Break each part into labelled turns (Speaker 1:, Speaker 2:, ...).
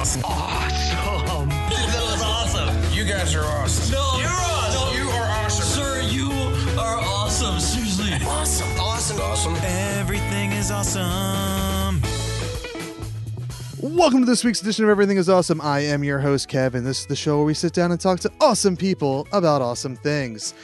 Speaker 1: Awesome.
Speaker 2: Awesome.
Speaker 1: Awesome. That was awesome.
Speaker 3: You guys are awesome.
Speaker 1: No, you're awesome.
Speaker 3: You are awesome.
Speaker 1: Sir, you are awesome. Seriously.
Speaker 3: Awesome. Awesome. Awesome.
Speaker 4: Everything is awesome.
Speaker 5: Welcome to this week's edition of Everything is Awesome. I am your host, Kev, and this is the show where we sit down and talk to awesome people about awesome things.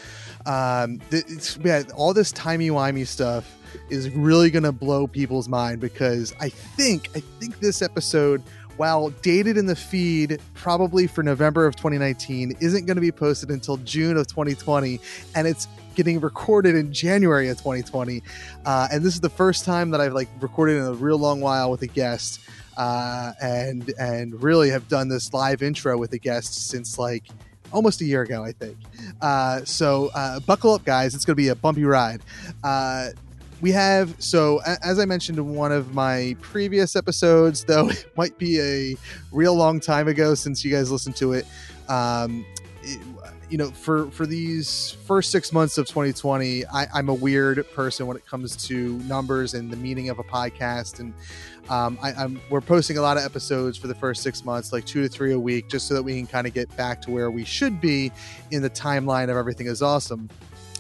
Speaker 5: Um, th- it's, yeah, all this timey-wimey stuff is really going to blow people's mind because I think, I think this episode, while dated in the feed probably for November of 2019, isn't going to be posted until June of 2020, and it's getting recorded in January of 2020. Uh, and this is the first time that I've like recorded in a real long while with a guest uh, and and really have done this live intro with a guest since like almost a year ago, I think. Uh, so uh, buckle up, guys. It's going to be a bumpy ride. Uh, we have so as I mentioned in one of my previous episodes, though it might be a real long time ago since you guys listened to it. Um, it- you know, for for these first six months of 2020, I, I'm a weird person when it comes to numbers and the meaning of a podcast and um, I, I'm we're posting a lot of episodes for the first six months, like two to three a week, just so that we can kind of get back to where we should be in the timeline of everything is awesome.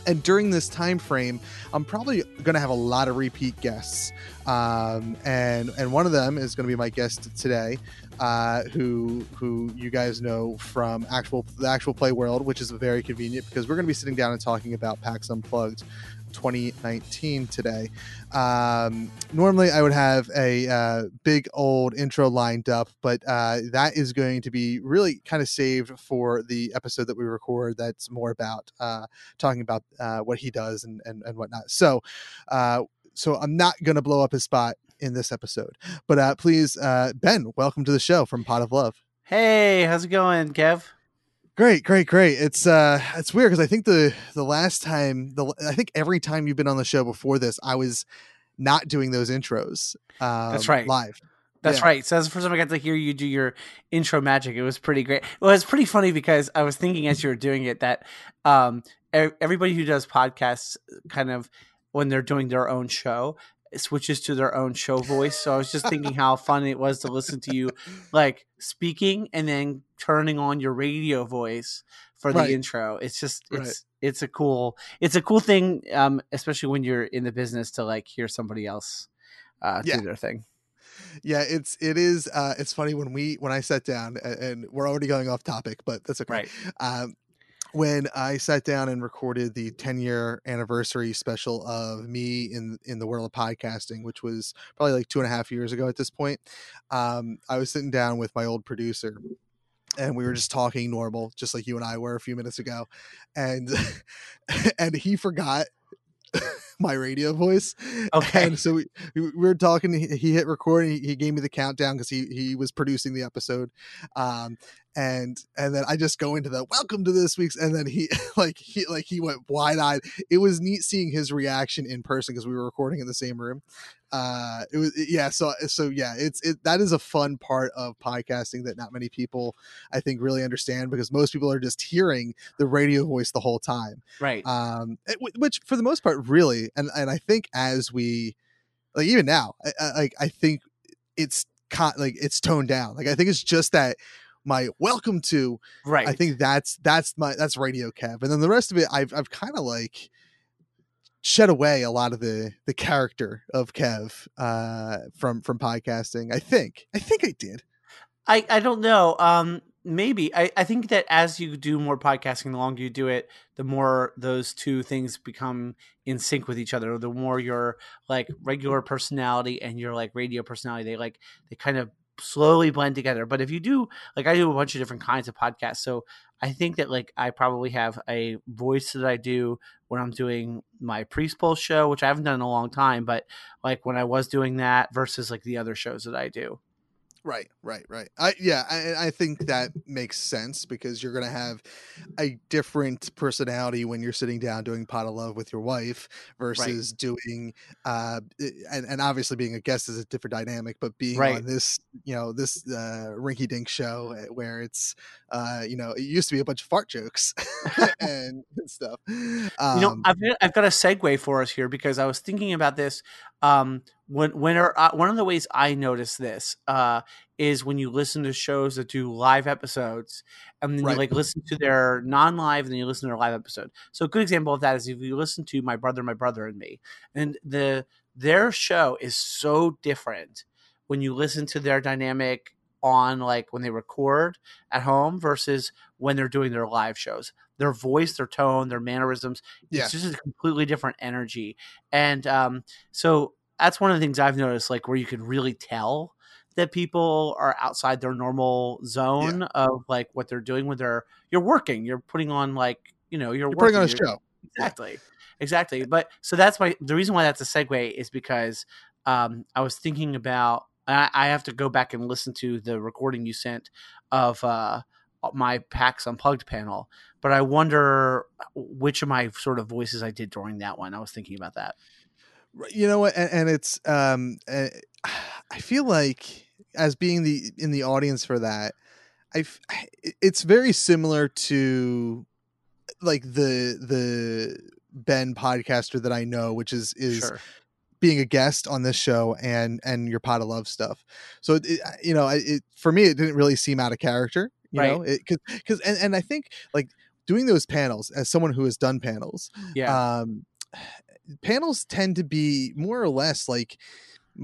Speaker 5: And during this time frame, I'm probably going to have a lot of repeat guests, um, and and one of them is going to be my guest today, uh, who who you guys know from actual the actual play world, which is very convenient because we're going to be sitting down and talking about PAX Unplugged 2019 today. Um, normally, I would have a uh, big old intro lined up, but uh, that is going to be really kind of saved for the episode that we record. That's more about uh, talking about uh, what he does and, and, and whatnot. So, uh, so I'm not going to blow up his spot in this episode, but uh, please, Ben, welcome to the show from Pot of Love.
Speaker 6: Hey, how's it going, Kev?
Speaker 5: Great, great, great. It's uh it's weird because I think the the last time the I think every time you've been on the show before this, I was not doing those intros. Um,
Speaker 6: That's right.
Speaker 5: Live.
Speaker 6: That's
Speaker 5: Yeah.
Speaker 6: right. So that's the first time I got to hear you do your intro magic. It was pretty great. Well, it's pretty funny because I was thinking as you were doing it that um, everybody who does podcasts, kind of when they're doing their own show, switches to their own show voice. So I was just thinking how fun it was to listen to you, like speaking and then turning on your radio voice for the
Speaker 5: Right.
Speaker 6: intro. It's just it's
Speaker 5: Right.
Speaker 6: it's a cool it's a cool thing, um, especially when you're in the business to like hear somebody else uh,
Speaker 5: Yeah.
Speaker 6: do their thing.
Speaker 5: Yeah, it's it is uh it's funny when we when I sat down and, and we're already going off topic, but that's okay.
Speaker 6: Right.
Speaker 5: Um when I sat down and recorded the 10 year anniversary special of me in in the world of podcasting, which was probably like two and a half years ago at this point, um, I was sitting down with my old producer and we were just talking normal, just like you and I were a few minutes ago, and and he forgot my radio voice.
Speaker 6: Okay.
Speaker 5: And so we, we were talking. He, he hit record. And he, he gave me the countdown because he he was producing the episode. Um, and and then I just go into the welcome to this week's, and then he like he like he went wide eyed. It was neat seeing his reaction in person because we were recording in the same room. Uh, it was yeah. So so yeah, it's it that is a fun part of podcasting that not many people I think really understand because most people are just hearing the radio voice the whole time
Speaker 6: Right.
Speaker 5: um it- which for the most part really and and i think as we like even now I, I, like i think it's con- like it's toned down like i think it's just that my welcome to
Speaker 6: right.
Speaker 5: i think that's that's my that's radio kev and then the rest of it i've i've kind of like shed away a lot of the the character of kev uh from from podcasting i think i think i did
Speaker 6: I, I don't know. Um, maybe I, I think that as you do more podcasting the longer you do it the more those two things become in sync with each other. The more your like regular personality and your like radio personality they like they kind of slowly blend together. But if you do like i do a bunch of different kinds of podcasts so i think that like i probably have a voice that i do when i'm doing my priest poll show which i haven't done in a long time but like when i was doing that versus like the other shows that i do
Speaker 5: Right, right, right. I yeah, I, I think that makes sense because you're gonna have a different personality when you're sitting down doing pot of love with your wife versus right. doing uh and, and obviously being a guest is a different dynamic, but being right. on this, you know, this uh rinky dink show eh, where it's uh, you know, it used to be a bunch of fart jokes and, and, stuff.
Speaker 6: Um, you know, um I've I've got a segue for us here because I was thinking about this um when when are, uh, one of the ways I notice this uh, is when you listen to shows that do live episodes, and then right. you like listen to their non-live, and then you listen to their live episode. So a good example of that is if you listen to My Brother, My Brother and Me, and the their show is so different when you listen to their dynamic on like when they record at home versus when they're doing their live shows. Their voice, their tone, their mannerisms, yeah. it's just a completely different energy. And um, so that's one of the things I've noticed, like where you can really tell that people are outside their normal zone yeah. of like what they're doing when they're you're working. You're putting on like you know you're,
Speaker 5: you're
Speaker 6: putting
Speaker 5: on a show.
Speaker 6: Exactly, yeah. exactly. But so that's why the reason why that's a segue is because um, I was thinking about I, I, have to go back and listen to the recording you sent of uh, my PAX Unplugged panel, but I wonder which of my sort of voices I did during that one. I was thinking about that.
Speaker 5: You know what? And, and it's um, uh, I feel like as being the in the audience for that, I it's very similar to like the the Ben podcaster that I know, which is is sure. being a guest on this show and and your pot of love stuff. So it, you know, it for me it didn't really seem out of character. You right. know, because because and and I think like doing those panels as someone who has done panels,
Speaker 6: yeah.
Speaker 5: Um, panels tend to be more or less like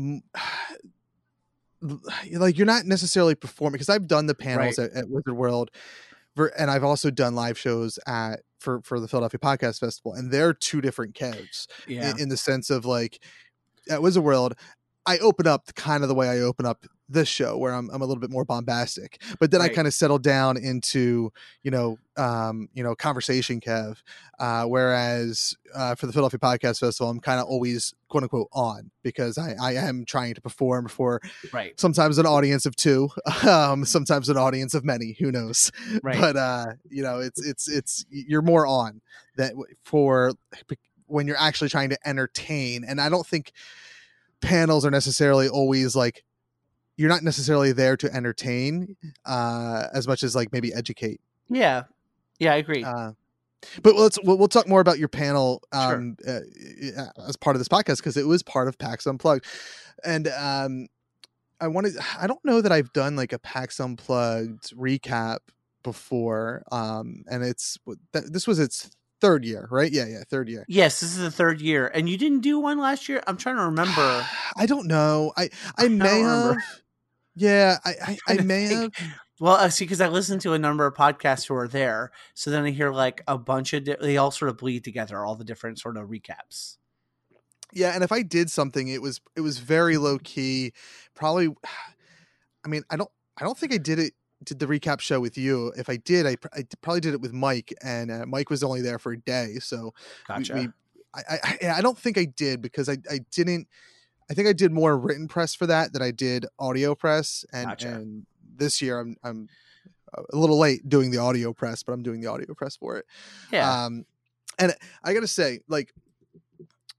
Speaker 5: like you're not necessarily performing because I've done the panels right. at, at, Wizard World, and I've also done live shows at for for the Philadelphia Podcast Festival, and they're two different Kevs.
Speaker 6: Yeah.
Speaker 5: In, in the sense of like at Wizard World, I open up kind of the way I open up this show where I'm, I'm a little bit more bombastic but then right. i kind of settle down into you know um you know conversation kev uh whereas uh for the philadelphia podcast festival i'm kind of always quote unquote on because i i am trying to perform for
Speaker 6: right
Speaker 5: sometimes an audience of two um sometimes an audience of many who knows right. but uh you know it's it's it's you're more on that for when you're actually trying to entertain and i don't think panels are necessarily always like you're not necessarily there to entertain uh as much as like maybe educate.
Speaker 6: Yeah. Yeah i agree. Uh,
Speaker 5: but let's we'll, we'll, talk more about your panel um sure. uh, as part of this podcast because it was part of pax unplugged. And um i wanted i don't know that i've done like a pax unplugged recap before um and it's this was its third year, right? Yeah, yeah, third year.
Speaker 6: Yes, this is the third year, and you didn't do one last year. I'm trying to remember.
Speaker 5: I don't know. I I, I may have. Yeah, I I, I may think. have.
Speaker 6: Well, uh, see, because I listened to a number of podcasts who are there, so then I hear like a bunch of di- they all sort of bleed together, all the different sort of recaps.
Speaker 5: Yeah, and if I did something, it was it was very low key. Probably, I mean, I don't I don't think I did it did the recap show with you. If I did, I, I probably did it with Mike, and uh, Mike was only there for a day, so
Speaker 6: gotcha.
Speaker 5: we, we I, I, I don't think I did because I I didn't. I think I did more written press for that than I did audio press, and gotcha. and this year I'm I'm a little late doing the audio press, but I'm doing the audio press for it.
Speaker 6: Yeah.
Speaker 5: Um, and I gotta say, like,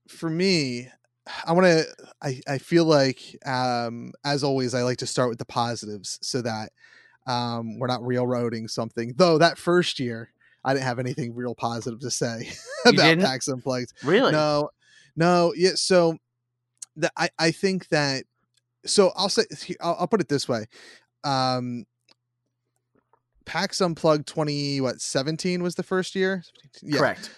Speaker 5: for me, I want to. I I feel like, um, as always, I like to start with the positives so that um, we're not railroading something. Though that first year, I didn't have anything real positive to say about? PAX Unplugged.
Speaker 6: Really?
Speaker 5: No, no. Yeah. So that I I think that. So I'll say I'll, I'll put it this way. Um, PAX Unplugged 20 what 17 was the first year.
Speaker 6: Yeah. Correct.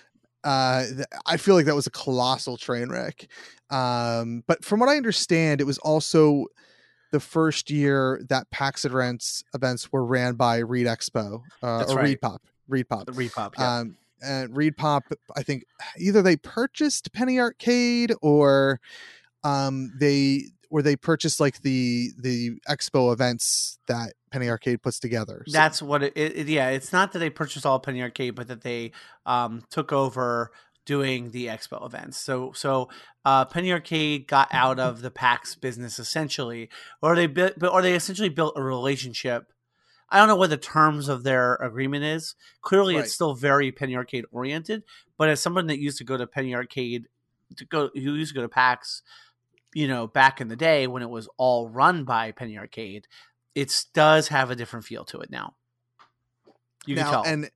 Speaker 5: Uh, I feel like that was a colossal train wreck. Um, but from what I understand, it was also the first year that PAX events events were ran by Reed Expo uh, or
Speaker 6: right.
Speaker 5: Reed Pop, Reed Pop.
Speaker 6: The repop. Yeah.
Speaker 5: Um, and Reed Pop, I think either they purchased Penny Arcade or um, they or they purchased like the the expo events that Penny Arcade puts together. So-
Speaker 6: That's what it, it, it- Yeah, it's not that they purchased all Penny Arcade, but that they um, took over doing the expo events. So so uh, Penny Arcade got out of the PAX business essentially, or they built, or they essentially built a relationship. I don't know what the terms of their agreement is. Clearly,
Speaker 5: Right.
Speaker 6: it's still very Penny Arcade oriented. But as someone that used to go to Penny Arcade, to go who used to go to PAX, you know, back in the day when it was all run by Penny Arcade, it does have a different feel to it now. You
Speaker 5: now,
Speaker 6: can tell.
Speaker 5: and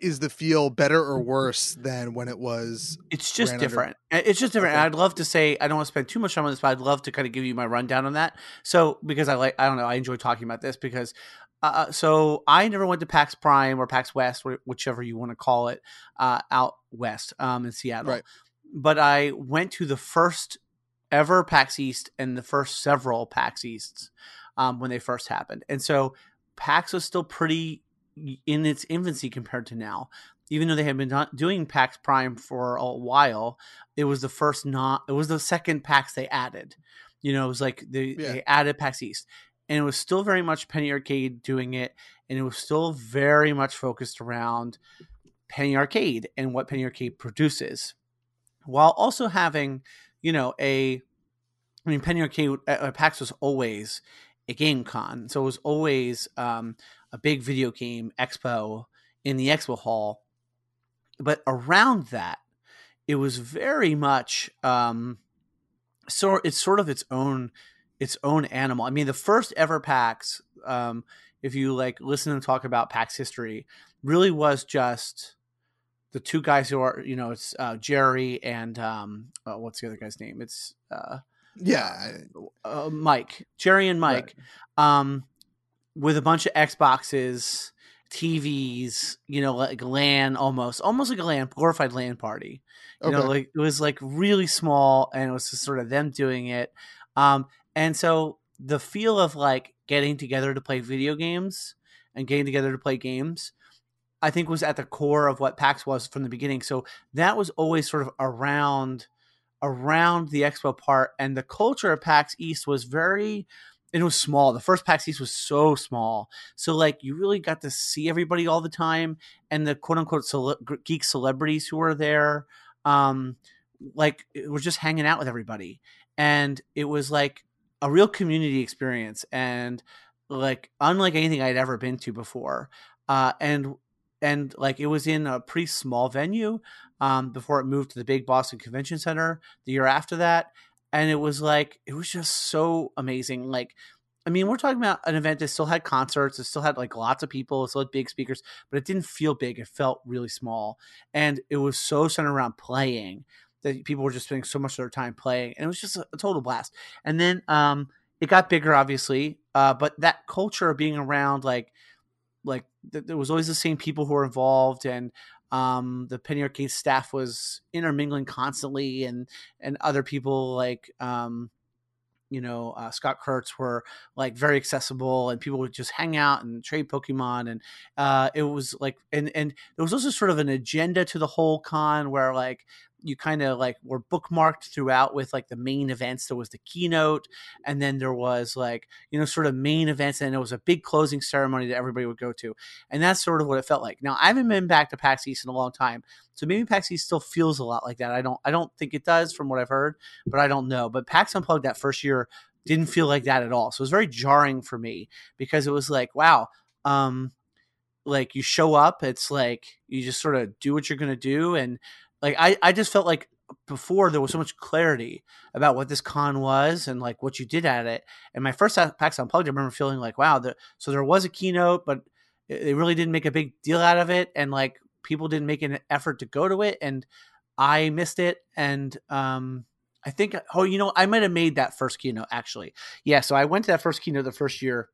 Speaker 5: is the feel better or worse than when it was?
Speaker 6: it's just
Speaker 5: under-
Speaker 6: different. Uh, It's just different.
Speaker 5: Okay.
Speaker 6: And I'd love to say I don't want to spend too much time on this, but I'd love to kind of give you my rundown on that. So because I like I don't know I enjoy talking about this because uh, so I never went to PAX Prime or PAX West, wh- whichever you want to call it, uh, out west um, in Seattle.
Speaker 5: Right.
Speaker 6: But I went to the first ever PAX East and the first several PAX Easts um, when they first happened, and so PAX was still pretty in its infancy compared to now even though they had been doing PAX Prime for a while, it was the first not it was the second PAX they added. You know, it was like they,
Speaker 5: Yeah.
Speaker 6: they added PAX East. And it was still very much Penny Arcade doing it, and it was still very much focused around Penny Arcade and what Penny Arcade produces, while also having, you know, a. I mean, Penny Arcade uh, uh, PAX was always a game con, so it was always um, a big video game expo in the expo hall. But around that it was very much um so it's sort of its own its own animal. I mean the first ever pax um if you like listen and talk about pax history really was just the two guys who are you know it's uh jerry and um uh, what's the other guy's name? It's uh
Speaker 5: Yeah,
Speaker 6: uh, Mike, Jerry and Mike, um, with a bunch of Xboxes, TVs, you know, like LAN almost, almost like a LAN, glorified LAN party. You know, like it was like really small and it was just sort of them doing it. Um, and so the feel of like getting together to play video games and getting together to play games, I think was at the core of what PAX was from the beginning. So that was always sort of around around the expo part and the culture of PAX East was very it was small. The first PAX East was so small. So like you really got to see everybody all the time and the quote unquote cele- geek celebrities who were there um like were just hanging out with everybody. And it was like a real community experience and like unlike anything I'd ever been to before. Uh and and like it was in a pretty small venue um, before it moved to the big Boston Convention Center the year after that. And it was like, it was just so amazing. Like, I mean, we're talking about an event that still had concerts, it still had like lots of people, it still had big speakers, but it didn't feel big. It felt really small. And it was so centered around playing that people were just spending so much of their time playing. And it was just a, a total blast. And then um, it got bigger, obviously. Uh, but that culture of being around, like, like th- there was always the same people who were involved and um, the Arcade staff was intermingling constantly, and and other people like um, you know uh, Scott Kurtz were like very accessible, and people would just hang out and trade Pokemon, and uh, it was like and and there was also sort of an agenda to the whole con where like you kind of like were bookmarked throughout with like the main events. There was the keynote, and then there was like you know sort of main events, and it was a big closing ceremony that everybody would go to, and that's sort of what it felt like. Now I haven't been back to PAX East in a long time, so maybe PAX East still feels a lot like that. I don't I don't think it does from what I've heard, but I don't know. But PAX Unplugged that first year didn't feel like that at all. So it was very jarring for me because it was like wow. Um, like you show up it's like you just sort of do what you're going to do and like I, I just felt like before there was so much clarity about what this con was and like what you did at it. And my first pax unplugged i remember feeling like wow the, so there was a keynote but they really didn't make a big deal out of it. And like people didn't make an effort to go to it. And i missed it. And um i think oh you know i might have made that first keynote actually. Yeah so i went to that first keynote the first year.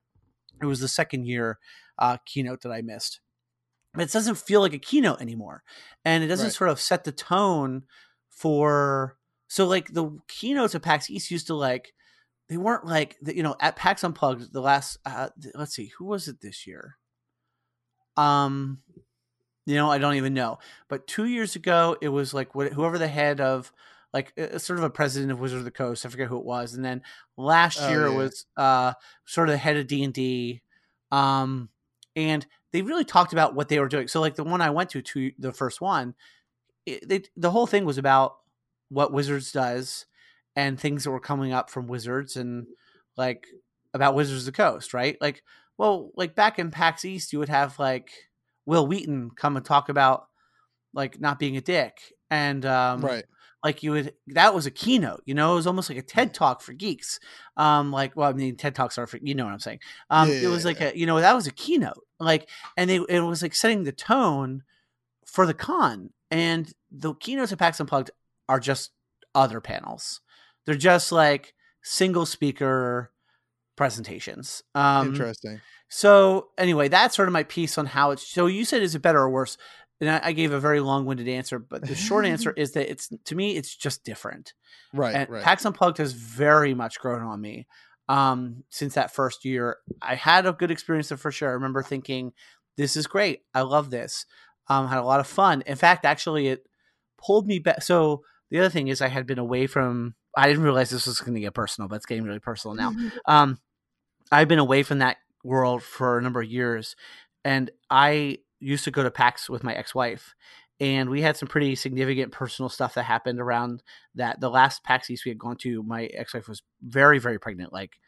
Speaker 6: It was the second year uh, keynote that I missed. But it doesn't feel like a keynote anymore, and it doesn't
Speaker 5: Right.
Speaker 6: sort of set the tone for. So like the keynotes at PAX East used to like they weren't like you know at PAX Unplugged the last uh, let's see who was it this year. Um, you know I don't even know, but two years ago it was like what, whoever the head of like uh, sort of a president of Wizard of the Coast. I forget who it was, and then last
Speaker 5: Oh,
Speaker 6: year it was uh sort of the head of D and D. Um, and they really talked about what they were doing. So like the one I went to, to the first one, it, they, the whole thing was about what Wizards does and things that were coming up from Wizards and like about Wizards of the Coast, right? Like, well, like back in PAX East, you would have like Wil Wheaton come and talk about like not being a dick and um,
Speaker 5: right.
Speaker 6: Like you would that was a keynote you know? It was almost like a ted talk for geeks. Um like well i mean ted talks are for you know what i'm saying. Um
Speaker 5: Yeah,
Speaker 6: it was like a you know that was a keynote. Like and they it was like setting the tone for the con. And the keynotes at pax unplugged are just other panels. They're just like single speaker presentations. Um
Speaker 5: Interesting.
Speaker 6: so anyway, that's sort of my piece on how it's. So you said is it better or worse? And I, I gave a very long-winded answer, but the short answer is that it's to me it's just different.
Speaker 5: Right.
Speaker 6: and
Speaker 5: right.
Speaker 6: PAX Unplugged has very much grown on me um, since that first year. I had a good experience there for sure. I remember thinking, "This is great. I love this." Um, had a lot of fun. In fact, actually, it pulled me back. So the other thing is, I had been away from. I didn't realize this was going to get personal, but it's getting really personal now. Um, I've been away from that world for a number of years, and I used to go to PAX with my ex-wife, and we had some pretty significant personal stuff that happened around that. The last PAX East we had gone to, my ex-wife was very, very pregnant, like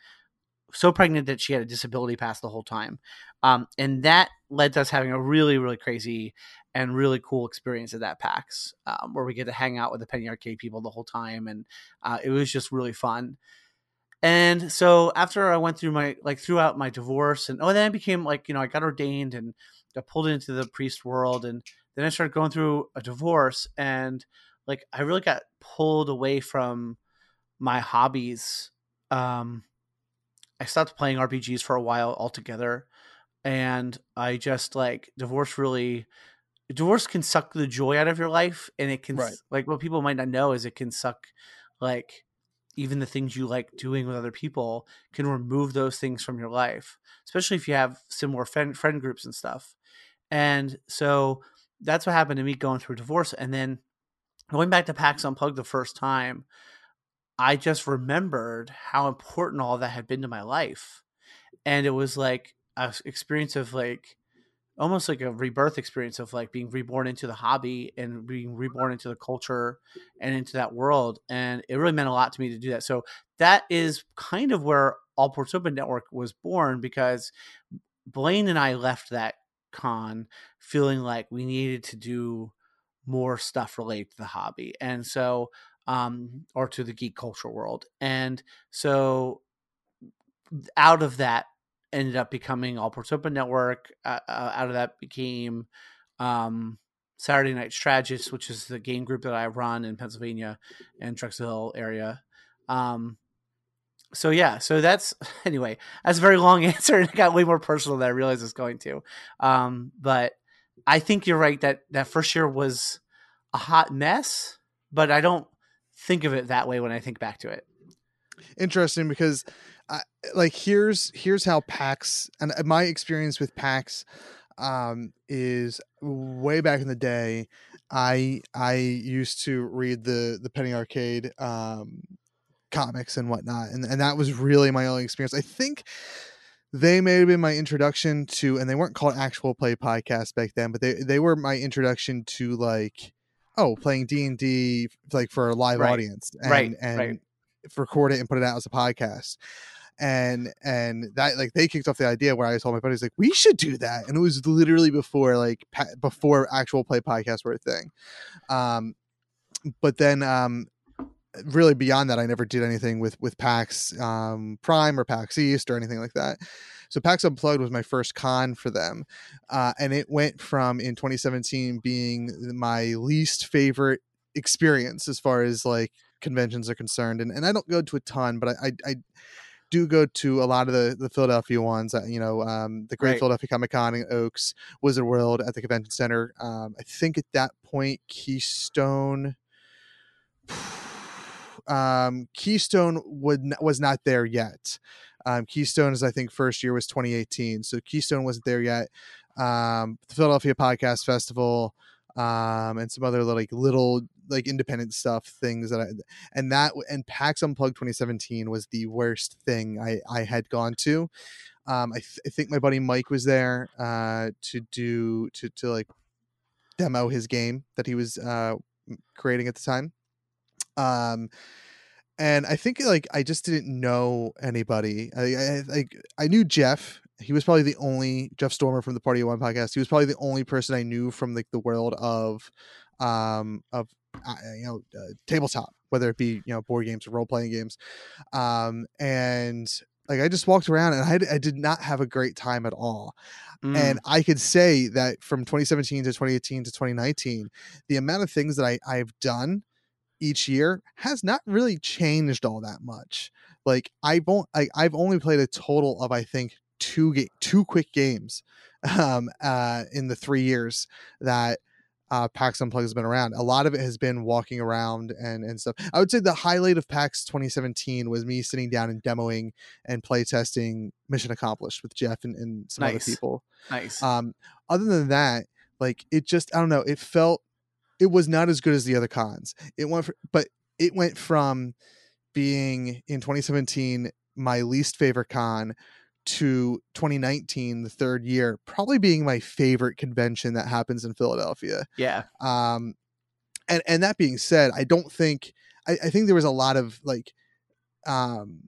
Speaker 6: so pregnant that she had a disability pass the whole time, um, and that led to us having a really, really crazy and really cool experience at that PAX, um, where we get to hang out with the Penny Arcade people the whole time, and uh, it was just really fun. And so after I went through my like throughout my divorce and oh then I became like, you know, I got ordained and got pulled into the priest world and then I started going through a divorce and like I really got pulled away from my hobbies. Um I stopped playing RPGs for a while altogether and I just like divorce really divorce can suck the joy out of your life and it can
Speaker 5: Right.
Speaker 6: like what people might not know is it can suck like even the things you like doing with other people can remove those things from your life, especially if you have similar friend, friend groups and stuff. And so that's what happened to me going through divorce. And then going back to PAX Unplugged the first time, I just remembered how important all that had been to my life. And it was like a experience of like almost like a rebirth experience of like being reborn into the hobby and being reborn into the culture and into that world. And it really meant a lot to me to do that. So that is kind of where All Ports Open Network was born because Blaine and I left that con feeling like we needed to do more stuff related to the hobby. And so, um, or to the geek culture world. And so out of that ended up becoming All Ports Open Network. Uh, uh, out of that became um, Saturday Night Strategist, which is the game group that I run in Pennsylvania and Drexel Hill area. Um, so yeah, so that's anyway. That's a very long answer, and it got way more personal than I realized it's going to. Um, but I think you're right that that first year was a hot mess, but I don't think of it that way when I think back to it.
Speaker 5: interesting because I, like here's here's how PAX and my experience with PAX um is way back in the day I I used to read the the Penny Arcade um comics and whatnot and and that was really my only experience I think they may have been my introduction to and they weren't called actual play podcasts back then but they they were my introduction to like oh playing D&D like for a live
Speaker 6: Right.
Speaker 5: audience and
Speaker 6: Right,
Speaker 5: and
Speaker 6: right.
Speaker 5: record it and put it out as a podcast and and that like they kicked off the idea where I told my buddies like we should do that and it was literally before like pa- before actual play podcasts were a thing um but then um really beyond that I never did anything with with PAX um Prime or PAX East or anything like that so PAX Unplugged was my first con for them uh and it went from in 2017 being my least favorite experience as far as like conventions are concerned and, and I don't go to a ton but I I, I do go to a lot of the, the Philadelphia ones, uh, you know, um, the Great
Speaker 6: Right.
Speaker 5: Philadelphia Comic Con in Oaks, Wizard World at the Convention Center. Um, I think at that point, Keystone, um, Keystone would was not there yet. Um, Keystone's I think first year was 2018, so Keystone wasn't there yet. Um, the Philadelphia Podcast Festival um, and some other like little like independent stuff things that I and that and PAX Unplugged 2017 was the worst thing I I had gone to. Um, I, th- I think my buddy Mike was there uh, to do to to like demo his game that he was uh, creating at the time. Um, and I think like I just didn't know anybody. I, I like I knew Jeff. He was probably the only Jeff Stormer from the Party of One podcast. He was probably the only person I knew from like the world of um of uh, you know uh, tabletop, whether it be you know board games or role playing games. Um, and like I just walked around and I, I did not have a great time at all.
Speaker 6: Mm.
Speaker 5: And I could say that from 2017 to 2018 to 2019, the amount of things that I, I've done each year has not really changed all that much. Like I won't, I, I've only played a total of I think two ga- two quick games um, uh, in the three years that uh, PAX Unplugged has been around. A lot of it has been walking around and and stuff. I would say the highlight of PAX 2017 was me sitting down and demoing and play testing Mission Accomplished with Jeff and, and some other people.
Speaker 6: nice.
Speaker 5: Um, other than that, like it just I don't know. It felt it was not as good as the other cons. It went, for, but it went from being in 2017 my least favorite con to 2019 the third year probably being my favorite convention that happens in philadelphia
Speaker 6: yeah.
Speaker 5: um and and that being said i don't think i, I think there was a lot of like um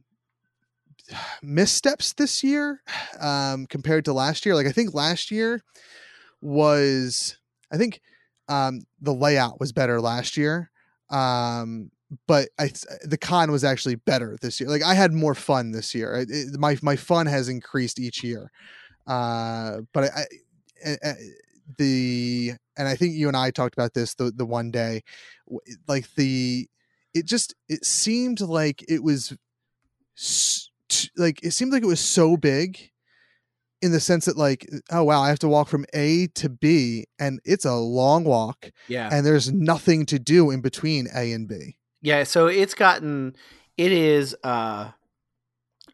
Speaker 5: missteps this year um compared to last year like i think last year was i think um the layout was better last year um but I the con was actually better this year. Like I had more fun this year. It, it- my my fun has increased each year. Uh, but I, I, I the and I think you and I talked about this the the one day, like the it just it seemed like it was like it seemed like it was so big in the sense that like oh wow I have to walk from A to B and it's a long walk
Speaker 6: Yeah.
Speaker 5: and there's nothing to do in between A and B.
Speaker 6: Yeah, so it's gotten it is uh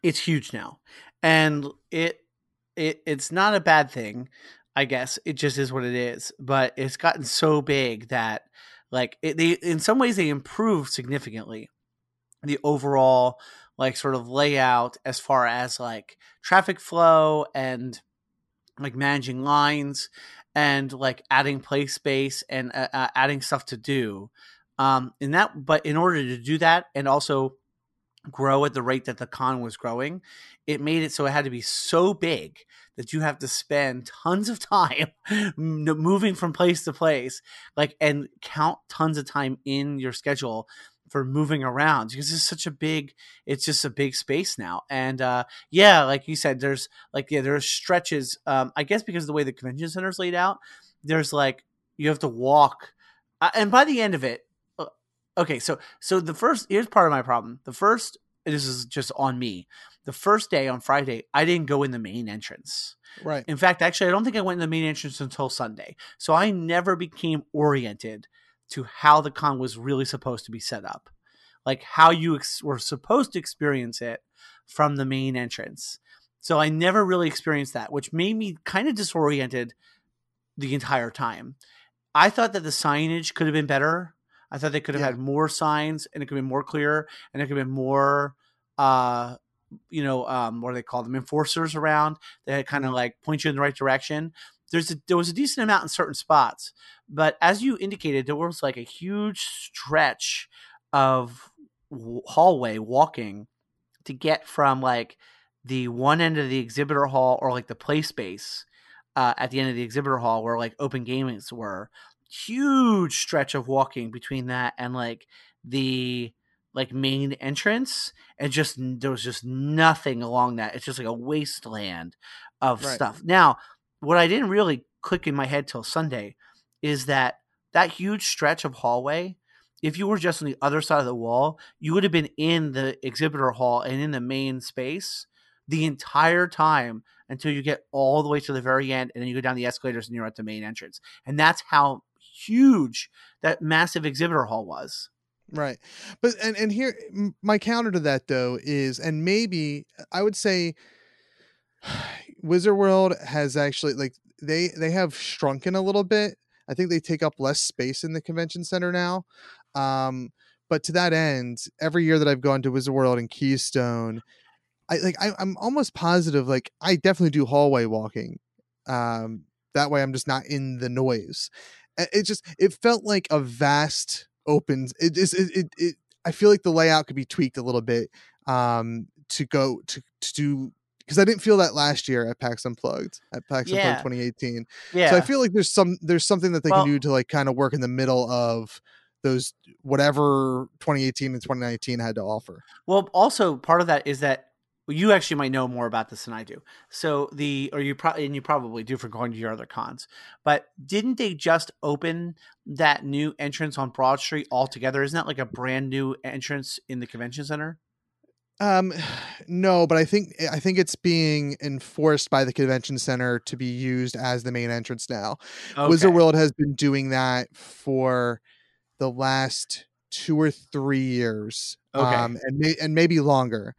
Speaker 6: it's huge now. And it it it's not a bad thing, I guess. It just is what it is. But it's gotten so big that like it, they in some ways they improved significantly the overall like sort of layout as far as like traffic flow and like managing lines and like adding play space and uh, uh, adding stuff to do. Um in that but in order to do that and also grow at the rate that the con was growing it made it so it had to be so big that you have to spend tons of time moving from place to place like and count tons of time in your schedule for moving around because it's such a big it's just a big space now and uh yeah like you said there's like yeah there's stretches um i guess because of the way the convention center is laid out there's like you have to walk uh, and by the end of it uh, okay so so the first here's part of my problem the first this is just on me the first day on friday i didn't go in the main entrance
Speaker 5: Right.
Speaker 6: in fact actually i don't think i went in the main entrance until sunday so i never became oriented to how the con was really supposed to be set up. Like how you ex- were supposed to experience it from the main entrance. So i never really experienced that which made me kind of disoriented the entire time. I thought that the signage could have been better. I thought they could have
Speaker 5: Yeah.
Speaker 6: had more signs and it could have been more clear and it could have been more uh you know um what do they call them enforcers around that kind of like point you in the right direction there's a, there was a decent amount in certain spots but as you indicated there was like a huge stretch of w- hallway walking to get from like the one end of the exhibitor hall or like the play space uh, at the end of the exhibitor hall where like open gamings were. Huge stretch of walking between that and like the like main entrance and just there was just nothing along that. It's just like a wasteland of
Speaker 5: Right.
Speaker 6: stuff. Now what i didn't really click in my head till sunday is that that huge stretch of hallway if you were just on the other side of the wall you would have been in the exhibitor hall and in the main space the entire time until you get all the way to the very end and then you go down the escalators and you're at the main entrance and that's how huge that massive exhibitor hall was
Speaker 5: Right. But and and here my counter to that though is and maybe I would say Wizard World has actually like they they have shrunken a little bit. I think they take up less space in the convention center now. Um but to that end, every year that I've gone to Wizard World and Keystone, I like I, I'm almost positive like I definitely do hallway walking. Um that way I'm just not in the noise. It just it felt like a vast open it is it, it, it I feel like the layout could be tweaked a little bit um to go to to do because I didn't feel that last year at PAX Unplugged at PAX
Speaker 6: Yeah.
Speaker 5: Unplugged 2018.
Speaker 6: Yeah.
Speaker 5: So I feel like there's some there's something that they
Speaker 6: Well-
Speaker 5: can do to like kind of work in the middle of those whatever 2018 and 2019 had to offer.
Speaker 6: Well, also part of that is that you actually might know more about this than I do. So the or you probably and you probably do for going to your other cons. But didn't they just open that new entrance on Broad Street altogether? Isn't that like a brand new entrance in the convention center?
Speaker 5: Um, no, but I think I think it's being enforced by the convention center to be used as the main entrance now. Wizard World has been doing that for the last two or three years,
Speaker 6: Okay.
Speaker 5: um, and may, and maybe longer.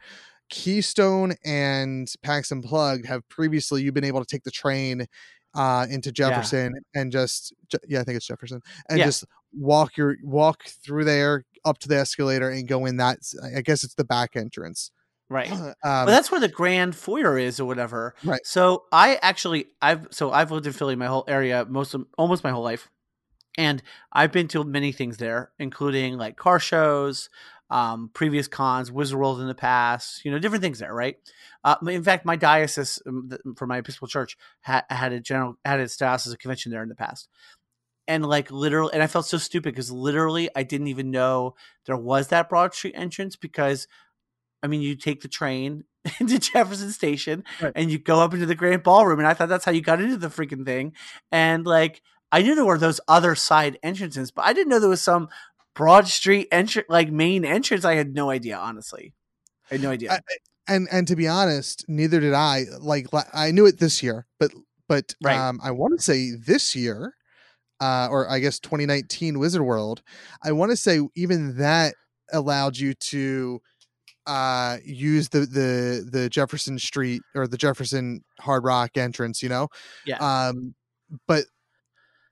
Speaker 5: Keystone and PAX Unplugged have previously you've been able to take the train uh, into Jefferson and just yeah, I think it's Jefferson, and
Speaker 6: Yeah.
Speaker 5: just walk your walk through there up to the escalator and go in that. I guess it's the back entrance.
Speaker 6: Right.
Speaker 5: Um,
Speaker 6: but that's where the grand foyer is or whatever.
Speaker 5: Right.
Speaker 6: So I actually I've so I've lived in Philly my whole area most of almost my whole life. And I've been to many things there, including like car shows, um, previous cons, Wizard World in the past, you know, different things there, right? Uh, in fact, my diocese um, for my Episcopal church had, had a general had its diocese convention there in the past, and like literally, and I felt so stupid because literally I didn't even know there was that Broad Street entrance because I mean, you take the train into Jefferson Station
Speaker 5: Right.
Speaker 6: and you go up into the Grand Ballroom, and I thought that's how you got into the freaking thing. And like, I knew there were those other side entrances, but I didn't know there was some Broad Street entrance, like main entrance. I had no idea, honestly. I had no idea.
Speaker 5: I- and and to be honest, neither did I. Like I knew it this year, but but
Speaker 6: Right.
Speaker 5: um, I want to say this year, uh, or I guess 2019 Wizard World. I want to say even that allowed you to uh use the the the Jefferson Street or the Jefferson Hard Rock entrance. You know,
Speaker 6: yeah.
Speaker 5: um, but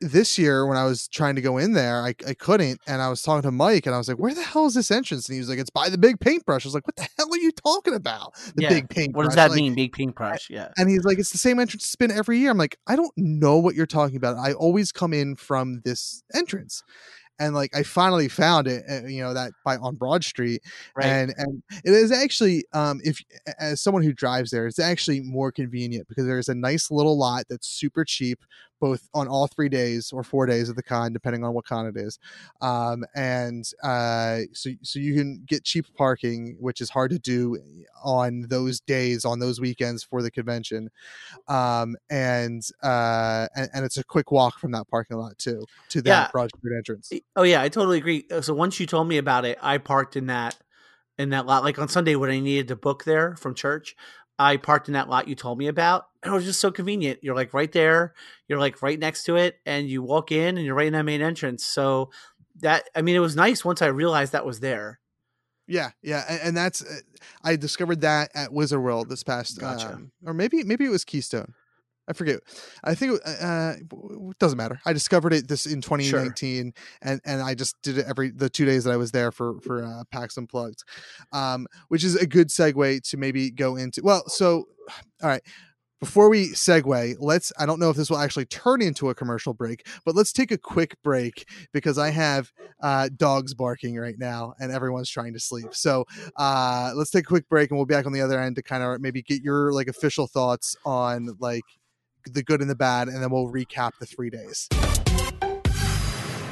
Speaker 5: this year when I was trying to go in there, I, I couldn't. And I was talking to Mike and I was like, where the hell is this entrance? And he was like, it's by the big paintbrush. I was like, what the hell are you talking about? The
Speaker 6: Yeah.
Speaker 5: big paintbrush.
Speaker 6: what does that
Speaker 5: Like,
Speaker 6: mean? Big paintbrush. Yeah.
Speaker 5: And he's like, it's the same entrance been every year. I'm like, I don't know what you're talking about. I always come in from this entrance. And like I finally found it, uh, you know, that by on Broad Street,
Speaker 6: Right.
Speaker 5: and and it is actually, um, if as someone who drives there, it's actually more convenient because there's a nice little lot that's super cheap, both on all three days or four days of the con, depending on what con it is, um, and uh, so so you can get cheap parking, which is hard to do on those days on those weekends for the convention, um, and uh, and, and it's a quick walk from that parking lot too to that
Speaker 6: Yeah.
Speaker 5: Broad Street entrance.
Speaker 6: Oh yeah, I totally agree. Uh, So once you told me about it, I parked in that in that lot. Like on Sunday when I needed to book there from church, I parked in that lot you told me about. And it was just so convenient. You're like right there. You're like right next to it, and you walk in, and you're right in that main entrance. So that I mean, it was nice once I realized that was there.
Speaker 5: Yeah, yeah, and, and that's uh, I discovered that at Wizard World this past,
Speaker 6: Gotcha.
Speaker 5: um, or maybe maybe it was Keystone. I forget. I think it, uh, it doesn't matter. I discovered it this in 2019, and and I just did it every the two days that I was there for for uh, PAX Unplugged, um, which is a good segue to maybe go into. Well, so all right. Before we segue, let's. I don't know if this will actually turn into a commercial break, but let's take a quick break because I have uh, dogs barking right now and everyone's trying to sleep. So uh, let's take a quick break and we'll be back on the other end to kind of maybe get your like official thoughts on like the good and the bad, and then we'll recap the three days.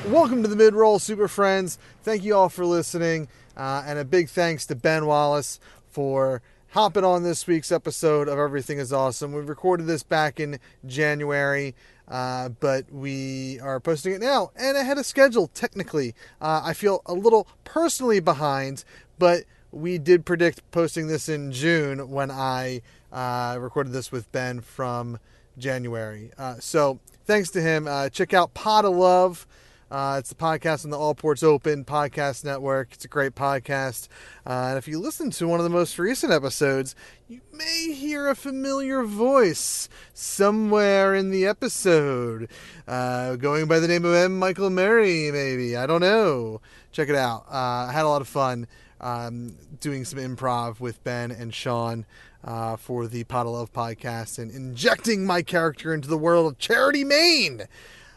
Speaker 5: Welcome to the mid roll, super friends. Thank you all for listening, uh, and a big thanks to Ben Wallace for hopping on this week's episode of Everything is Awesome. We recorded this back in January, uh, but we are posting it now and ahead of schedule, technically. Uh, I feel a little personally behind, but we did predict posting this in June when I uh, recorded this with Ben from January. Uh, so thanks to him. Uh, check out Pot of Love Uh, it's the podcast on the All Ports Open podcast network. It's a great podcast. Uh, and if you listen to one of the most recent episodes, you may hear a familiar voice somewhere in the episode, uh, going by the name of M. Michael Murray, maybe. I don't know. Check it out. I had a lot of fun um, doing some improv with Ben and Sean uh, for the Pot of Love podcast and injecting my character into the world of Charity Maine.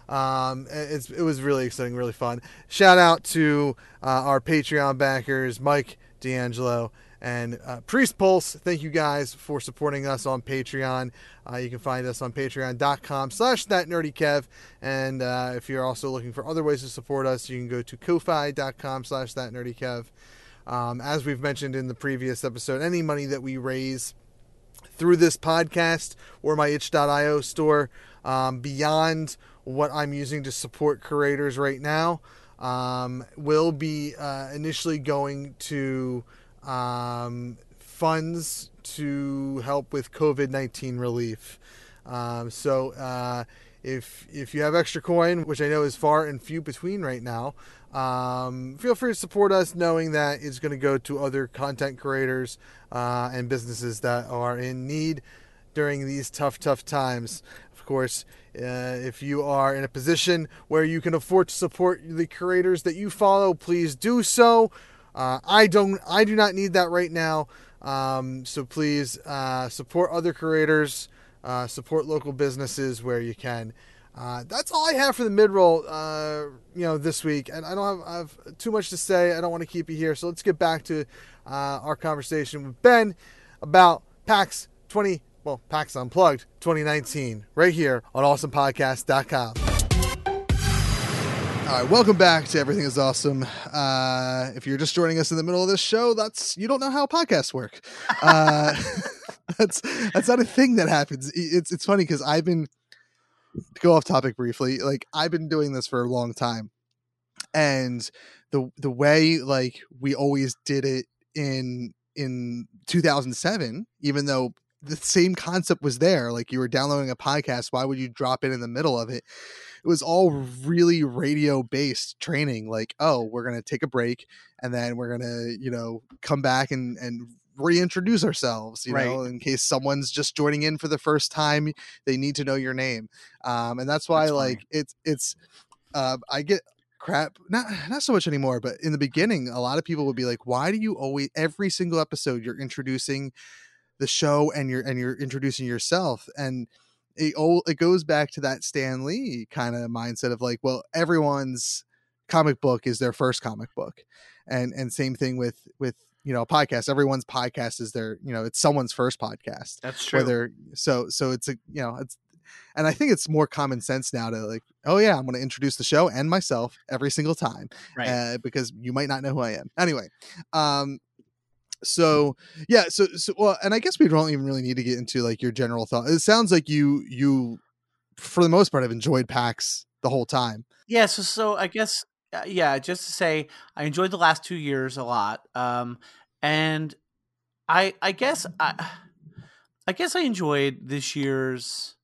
Speaker 5: Um, it was really exciting, really fun. Shout out to uh, our Patreon backers, Mike D'Angelo and uh, Priest Pulse. Thank you guys for supporting us on Patreon. Uh, you can find us on patreon.com slash that nerdy kev. And uh, if you're also looking for other ways to support us, you can go to ko-fi.com slash that nerdy kev. Um, as we've mentioned in the previous episode, any money that we raise through this podcast or my itch.io store um, beyond what I'm using to support creators right now um, will be uh, initially going to um, funds to help with COVID 19 relief. Um, so uh, if if you have extra coin, which I know is far and few between right now, um, feel free to support us, knowing that it's going to go to other content creators uh, and businesses that are in need during these tough, tough times. Of course, uh, if you are in a position where you can afford to support the creators that you follow, please do so. Uh, I don't. I do not need that right now. Um, so please uh, support other creators, uh, support local businesses where you can. Uh, that's all I have for the mid roll, uh, you know, this week. And I don't have, I have, too much to say. I don't want to keep you here. So let's get back to uh, our conversation with Ben about PAX 20, well, PAX Unplugged 2019, right here on awesomepodcast.com. All right, welcome back to Everything is Awesome. Uh, if you're just joining us in the middle of this show, that's you don't know how podcasts work. Uh, that's that's not a thing that happens. It's it's funny because I've been to go off topic briefly. Like I've been doing this for a long time, and the the way like we always did it in in 2007, even though the same concept was there, like you were downloading a podcast, why would you drop it in the middle of it? it was all really radio based training like oh we're to take a break and then we're to you know come back and and reintroduce ourselves you right. know in case someone's just joining in for the first time they need to know your name. Um and that's why that's like it's it's uh i get crap not not so much anymore but in the beginning a lot of people would be like why do you always every single episode you're introducing the show and you're and you're introducing yourself? And it it goes back to that Stan Lee kind of mindset of like, well, everyone's comic book is their first comic book, and and same thing with with you know a podcast. Everyone's podcast is their you know it's someone's first podcast.
Speaker 6: That's true.
Speaker 5: Whether so so it's a you know it's and I think it's more common sense now to like, oh yeah, I'm going to introduce the show and myself every single time,
Speaker 6: right?
Speaker 5: Uh, because you might not know who I am. Anyway, um, so yeah so so well and i guess we don't even really need to get into like your general thought it sounds like you you for the most part have enjoyed pax the whole time
Speaker 6: yeah so so i guess uh, yeah just to say i enjoyed the last two years a lot um and i i guess i i guess i enjoyed this year's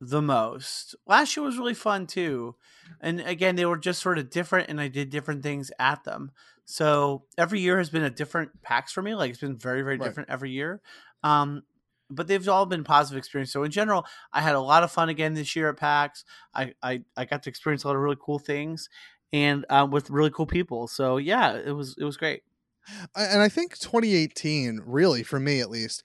Speaker 6: the most last year was really fun too and again they were just sort of different and i did different things at them so every year has been a different PAX for me. Like it's been very, very right. different every year. Um, but they've all been positive experiences. So in general, I had a lot of fun again this year at PAX. I I, I got to experience a lot of really cool things and uh, with really cool people. So yeah, it was it was great.
Speaker 5: And I think 2018, really for me at least,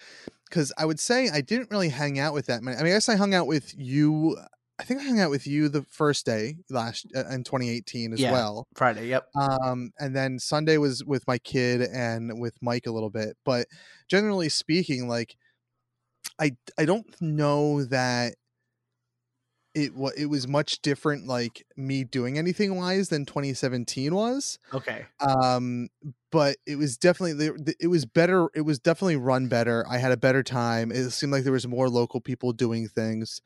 Speaker 5: because I would say I didn't really hang out with that many. I mean, I guess I hung out with you I think I hung out with you the first day last uh, in 2018 as
Speaker 6: yeah,
Speaker 5: well.
Speaker 6: Friday, yep.
Speaker 5: Um, and then Sunday was with my kid and with Mike a little bit. But generally speaking, like I I don't know that it what it was much different like me doing anything wise than 2017 was.
Speaker 6: Okay.
Speaker 5: Um, but it was definitely it was better. It was definitely run better. I had a better time. It seemed like there was more local people doing things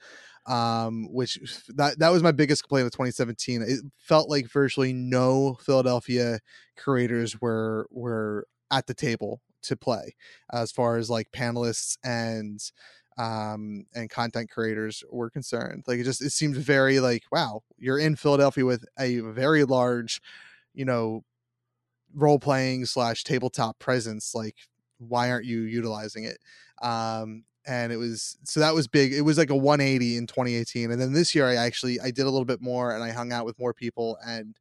Speaker 5: um, which that that was my biggest complaint with 2017. It felt like virtually no Philadelphia creators were were at the table to play as far as like panelists and um, and content creators were concerned. Like it just it seemed very like wow, you're in Philadelphia with a very large, you know, role playing slash tabletop presence. Like why aren't you utilizing it? Um, and it was so that was big. It was like a 180 in 2018, and then this year I actually I did a little bit more and I hung out with more people and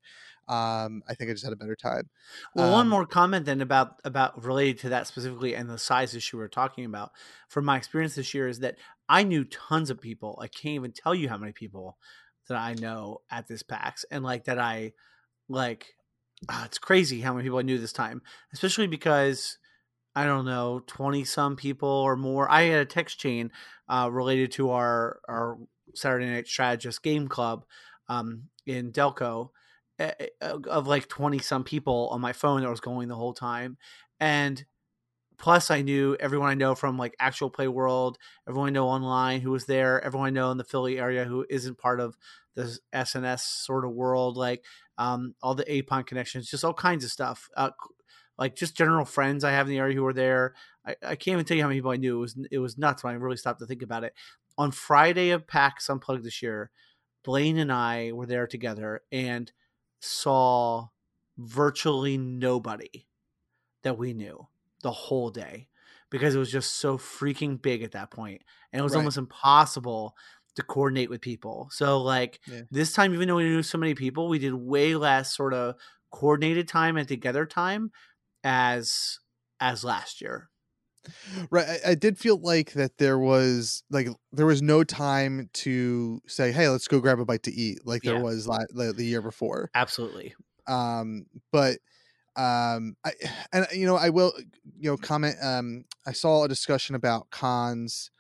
Speaker 5: um i think i just had a better time
Speaker 6: Well,
Speaker 5: Um,
Speaker 6: one more comment then about about related to that specifically and the size issue we are talking about. From my experience this year, is that I knew tons of people. I can't even tell you how many people that I know at this PAX, and like that I like. ah, it's crazy how many people I knew this time, especially because I don't know twenty some people or more. I had a text chain uh, related to our our Saturday Night Strategist Game Club um, in Delco of of like 20 some people on my phone that was going the whole time and plus i knew everyone i know from like actual play world everyone i know online who was there everyone i know in the philly area who isn't part of the sns sort of world like um, all the apon connections just all kinds of stuff uh, like just general friends i have in the area who were there. I, I can't even tell you how many people i knew. It was it was nuts when i really stopped to think about it. On friday of pax unplugged this year blaine and i were there together and saw virtually nobody that we knew the whole day because it was just so freaking big at that point and it was
Speaker 5: Right.
Speaker 6: almost impossible to coordinate with people so like
Speaker 5: Yeah.
Speaker 6: this time even though we knew so many people we did way less sort of coordinated time and together time as as last year
Speaker 5: right I, I did feel like that there was like there was no time to say hey let's go grab a bite to eat like there
Speaker 6: Yeah.
Speaker 5: was la- the, the year before
Speaker 6: absolutely
Speaker 5: um but um i and you know i will you know comment um i saw a discussion about cons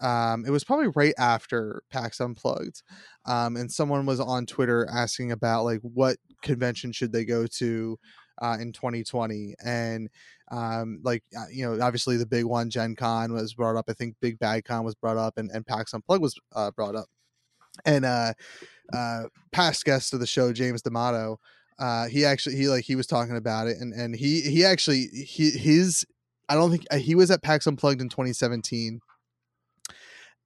Speaker 5: um it was probably right after pax unplugged um and someone was on twitter asking about like what convention should they go to uh in 2020 and um like uh, you know obviously the big one gen con was brought up i think big bad con was brought up and, and pax unplugged was uh, brought up and uh uh past guest of the show james d'amato uh he actually he like he was talking about it and and he he actually he his i don't think uh, he was at pax unplugged in 2017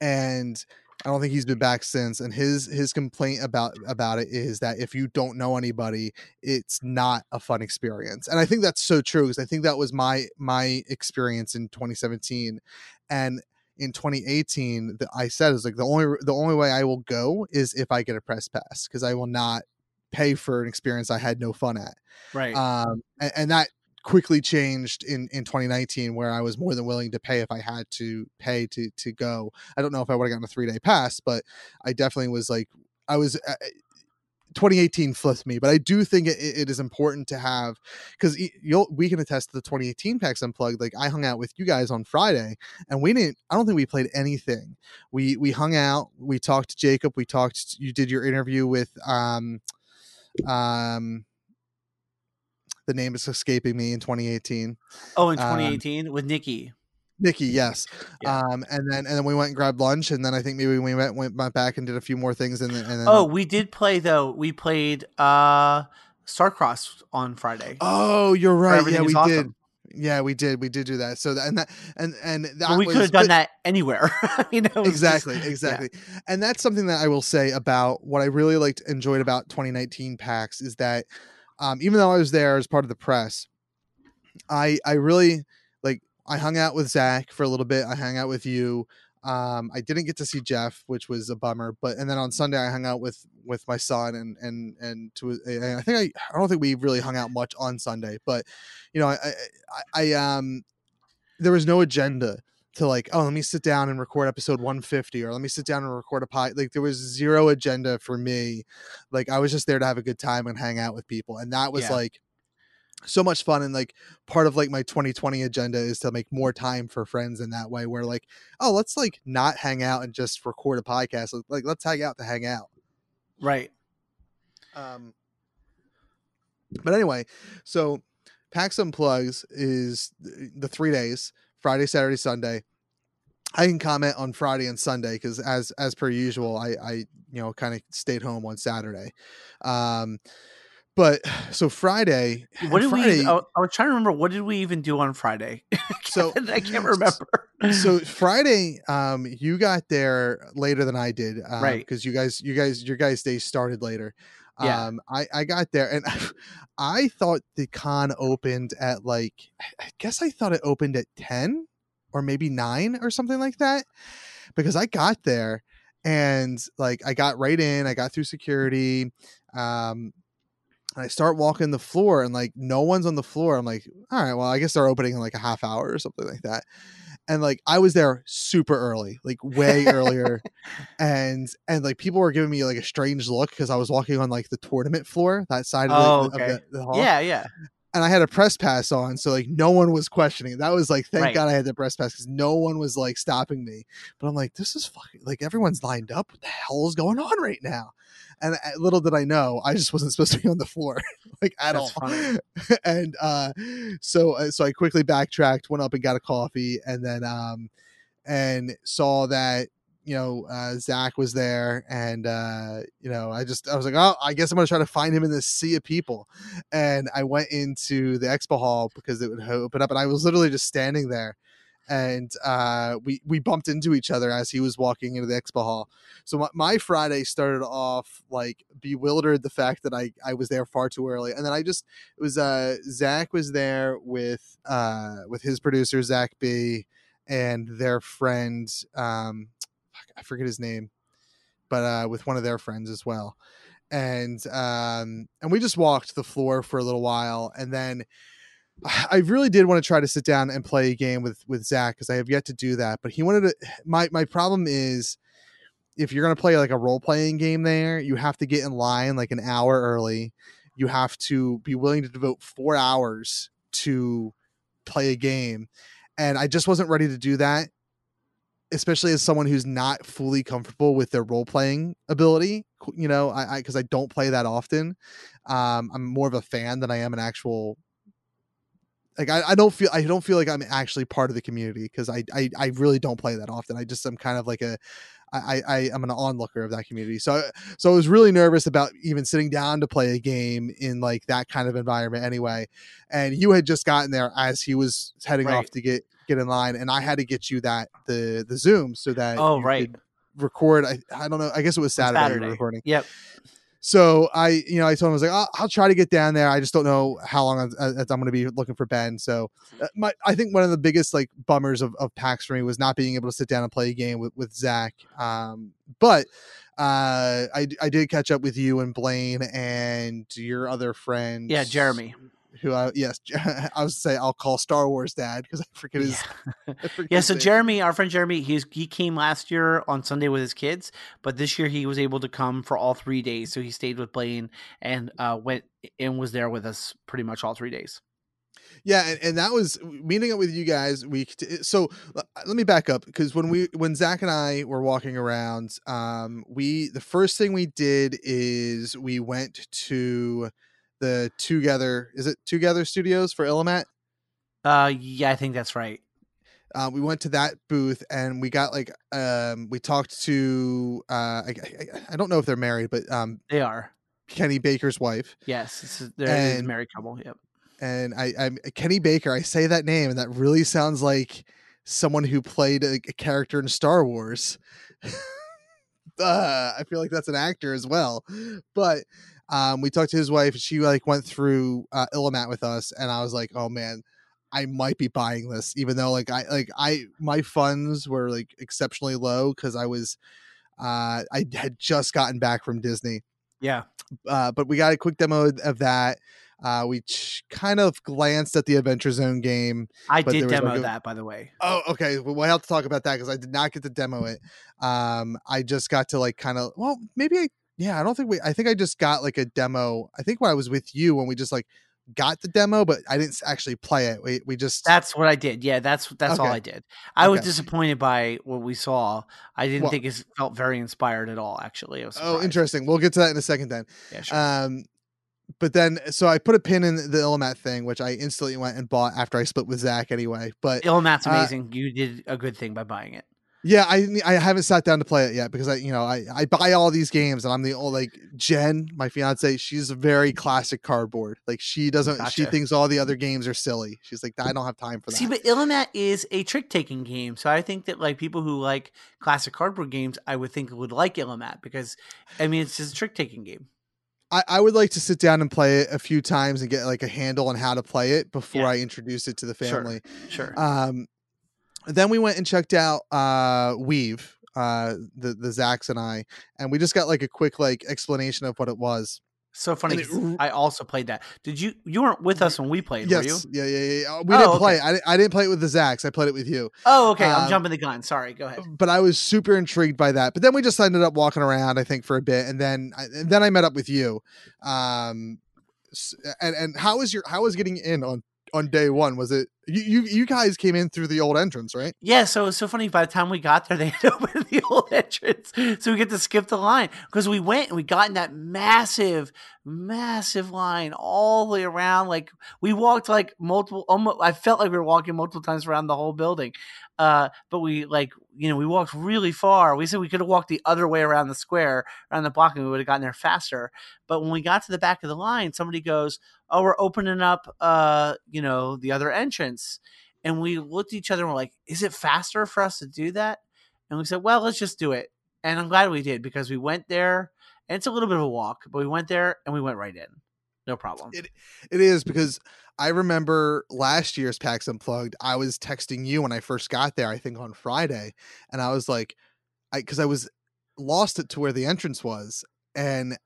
Speaker 5: and i don't think he's been back since and his his complaint about about it is that if you don't know anybody it's not a fun experience and i think that's so true because i think that was my my experience in 2017 and in 2018 that i said is like the only the only way i will go is if i get a press pass because i will not pay for an experience i had no fun at
Speaker 6: right.
Speaker 5: um and, and that quickly changed in in 2019 where i was more than willing to pay if i had to pay to to go. I don't know if i would have gotten a three day pass but i definitely was like i was uh, 2018 flipped me but i do think it, it is important to have because you'll we can attest to the 2018 PAX Unplugged like i hung out with you guys on friday and we didn't i don't think we played anything. We we hung out we talked to jacob we talked you did your interview with um um the name is escaping me in 2018
Speaker 6: oh in
Speaker 5: Um,
Speaker 6: 2018 with nikki
Speaker 5: Nikki, yes.
Speaker 6: Yeah.
Speaker 5: Um, and then and then we went and grabbed lunch, and then I think maybe we went went back and did a few more things, and then, and then
Speaker 6: oh we did play though we played uh starcross on friday
Speaker 5: oh, you're right. Yeah, we did. Yeah, we did. We did do that. So that and that and and that
Speaker 6: But we could have done
Speaker 5: but-
Speaker 6: that anywhere you know was just-
Speaker 5: exactly
Speaker 6: yeah.
Speaker 5: exactly and that's something that i will say about what i really liked enjoyed about 2019 pax is that um, even though i was there as part of the press i i really like i hung out with zach for a little bit. I hung out with you. Um i didn't get to see jeff which was a bummer but and then on sunday i hung out with with my son and and and to and i think i i don't think we really hung out much on sunday but you know i i, I I, um there was no agenda to like oh let me sit down and record episode 150 or let me sit down and record a pod like there was zero agenda for me. Like i was just there to have a good time and hang out with people and that was
Speaker 6: Yeah.
Speaker 5: like so much fun and like part of like my 2020 agenda is to make more time for friends in that way where like oh let's like not hang out and just record a podcast like let's hang out to hang out.
Speaker 6: Right.
Speaker 5: Um, but anyway, so PAX Unplugs is the three days Friday, Saturday, Sunday. I can comment on Friday and Sunday because as as per usual, I I you know kind of stayed home on Saturday. Um, but so Friday,
Speaker 6: what did
Speaker 5: Friday,
Speaker 6: we I, I was trying to remember what did we even do on friday
Speaker 5: so
Speaker 6: i can't remember
Speaker 5: so Friday, um, you got there later than I did, um,
Speaker 6: Right.
Speaker 5: Because you guys, you guys, your guys' day started later.
Speaker 6: Yeah.
Speaker 5: Um, I I got there and I thought the con opened at like, I guess I thought it opened at ten or maybe nine or something like that, because I got there and like I got right in, I got through security, um. And I start walking the floor and like no one's on the floor. I'm like, all right, well, I guess they're opening in like a half hour or something like that and like I was there super early, like way earlier, and and like people were giving me like a strange look because I was walking on like the tournament floor, that side of the,
Speaker 6: Oh,
Speaker 5: of
Speaker 6: okay.
Speaker 5: the, the hall,
Speaker 6: Yeah, yeah.
Speaker 5: and I had a press pass on, so like no one was questioning. That was like, thank
Speaker 6: Right.
Speaker 5: God I had the press pass because no one was like stopping me. But I'm like, this is fucking like everyone's lined up. What the hell is going on right now? And uh, little did I know, I just wasn't supposed to be on the floor, like at
Speaker 6: That's
Speaker 5: all.
Speaker 6: funny.
Speaker 5: and uh, so uh, so I quickly backtracked, went up and got a coffee, and then um, and saw that you know uh, Zach was there, and uh, you know I just I was like, oh, I guess I'm gonna try to find him in this sea of people, and I went into the expo hall because it would open up, and I was literally just standing there. And uh, we we bumped into each other as he was walking into the expo hall. So my, my Friday started off like bewildered the fact that I I was there far too early, and then I just it was uh Zach was there with uh with his producer Zach B and their friend um I forget his name, but uh with one of their friends as well. And um and we just walked the floor for a little while and then I really did want to try to sit down and play a game with with Zach because I have yet to do that. But he wanted to. My my problem is if you're gonna play like a role playing game there, you have to get in line like an hour early. You have to be willing to devote four hours to play a game, and I just wasn't ready to do that. Especially as someone who's not fully comfortable with their role playing ability, you know, I because I, don't play that often. Um, I'm more of a fan than I am an actual like I, I don't feel I don't feel like I'm actually part of the community because I, I I really don't play that often. I just I'm kind of like a I I I'm an onlooker of that community. So so I was really nervous about even sitting down to play a game in like that kind of environment anyway. And you had just gotten there as he was heading
Speaker 6: Right.
Speaker 5: off to get get in line, and I had to get you that the the Zoom so that
Speaker 6: Oh,
Speaker 5: you
Speaker 6: right.
Speaker 5: could record. I I don't know. I guess it was Saturday,
Speaker 6: Saturday.
Speaker 5: recording.
Speaker 6: Yep.
Speaker 5: So I, you know, I told him I was like, I'll, I'll try to get down there. I just don't know how long I'm, I'm going to be looking for Ben. So uh, my, I think one of the biggest like bummers of, of PAX for me was not being able to sit down and play a game with, with Zach. Um, but uh, I, I did catch up with you and Blaine and your other friend.
Speaker 6: Yeah, Jeremy.
Speaker 5: Who I, yes, I was say I'll call Star Wars dad because I forget his. I forget
Speaker 6: Yeah, so
Speaker 5: name.
Speaker 6: Jeremy, our friend Jeremy, he's he came last year on Sunday with his kids, but this year he was able to come for all three days. So he stayed with Blaine and uh, went and was there with us pretty much all three days.
Speaker 5: Yeah, and, and that was meeting up with you guys. We so let me back up because when we when Zach and I were walking around, um, we the first thing we did is we went to the Together. Is it Twogether Studios for Illimat?
Speaker 6: Uh, yeah, I think that's right.
Speaker 5: Uh, we went to that booth and we got like um, we talked to uh, I, I, I don't know if they're married, but um,
Speaker 6: They are.
Speaker 5: Kenny Baker's wife.
Speaker 6: Yes, it's, they're a married couple. Yep.
Speaker 5: and I, I'm Kenny Baker. I say that name, and that really sounds like someone who played a, a character in Star Wars. uh, I feel like that's an actor as well. But um, we talked to his wife, and she like went through uh, Illimat with us, and I was like, oh man. I might be buying this, even though like I like I my funds were like exceptionally low because I was uh I had just gotten back from Disney
Speaker 6: Yeah.
Speaker 5: uh, but we got a quick demo of that. Uh, we ch- kind of glanced at the Adventure Zone game.
Speaker 6: I did demo
Speaker 5: like, a-
Speaker 6: that, by the way.
Speaker 5: Oh, okay. Well, we'll have to talk about that because I did not get to demo it. Um, I just got to like kind of, well, maybe I, yeah, I don't think we, I think I just got like a demo. I think when I was with you when we just like got the demo, but I didn't actually play it. We, we just,
Speaker 6: That's what I did. Yeah, that's that's all I did. I was disappointed by what we saw. I didn't
Speaker 5: Well-
Speaker 6: think it felt very inspired at all. Actually,
Speaker 5: oh, interesting. We'll get to that in a second then.
Speaker 6: Yeah, sure.
Speaker 5: Um, but then, so I put a pin in the Illimat thing, which I instantly went and bought after I split with Zach anyway. But
Speaker 6: Illimat's
Speaker 5: uh,
Speaker 6: amazing. you did a good thing by buying it.
Speaker 5: Yeah, I I haven't sat down to play it yet because I you know I I buy all these games and I'm the old like Jen, my fiance, she's a very classic cardboard. Like she doesn't she thinks all the other games are silly. She's like I don't have time for that.
Speaker 6: See, but Illimat is a trick taking game, so I think that like people who like classic cardboard games, I would think would like Illimat because I mean it's just a trick taking game.
Speaker 5: I, I would like to sit down and play it a few times and get like a handle on how to play it before
Speaker 6: Yeah.
Speaker 5: I introduce it to the
Speaker 6: Sure.
Speaker 5: family.
Speaker 6: Sure.
Speaker 5: Um, then we went and checked out uh, Weave, uh, the the Zax and I, and we just got like a quick like explanation of what it was.
Speaker 6: so funny.
Speaker 5: it
Speaker 6: I also played that. Did you? You weren't with us when we played, were you?
Speaker 5: yes, yeah, yeah, yeah. We
Speaker 6: Oh,
Speaker 5: didn't play.
Speaker 6: okay.
Speaker 5: it. I, I didn't play it with the Zax. I played it with you.
Speaker 6: Oh, okay. I'm
Speaker 5: Um,
Speaker 6: jumping the gun. Sorry. Go ahead.
Speaker 5: but I was super intrigued by that. But then we just ended up walking around, I think, for a bit, and then I, and then I met up with you. Um, and and how was your how was getting in on on day one? Was it you you you guys came in through the old entrance, right?
Speaker 6: Yeah, so it's so funny. By the time we got there, they had opened the old entrance, so we get to skip the line because we went and we got in that massive, massive line all the way around. Like we walked like multiple. Almost, I felt like we were walking multiple times around the whole building. Uh, but we like you know we walked really far. We said we could have walked the other way around the square, around the block, and we would have gotten there faster. But when we got to the back of the line, somebody goes, "Oh, we're opening up, uh, you know, the other entrance." And we looked at each other and we're like, is it faster for us to do that? And we said, well, let's just do it. And I'm glad we did because we went there and it's a little bit of a walk, but we went there and we went right in. No problem.
Speaker 5: It it is because I remember last year's PAX Unplugged. I was texting you when I first got there. I think on Friday, and I was like, I because I was lost it to where the entrance was, and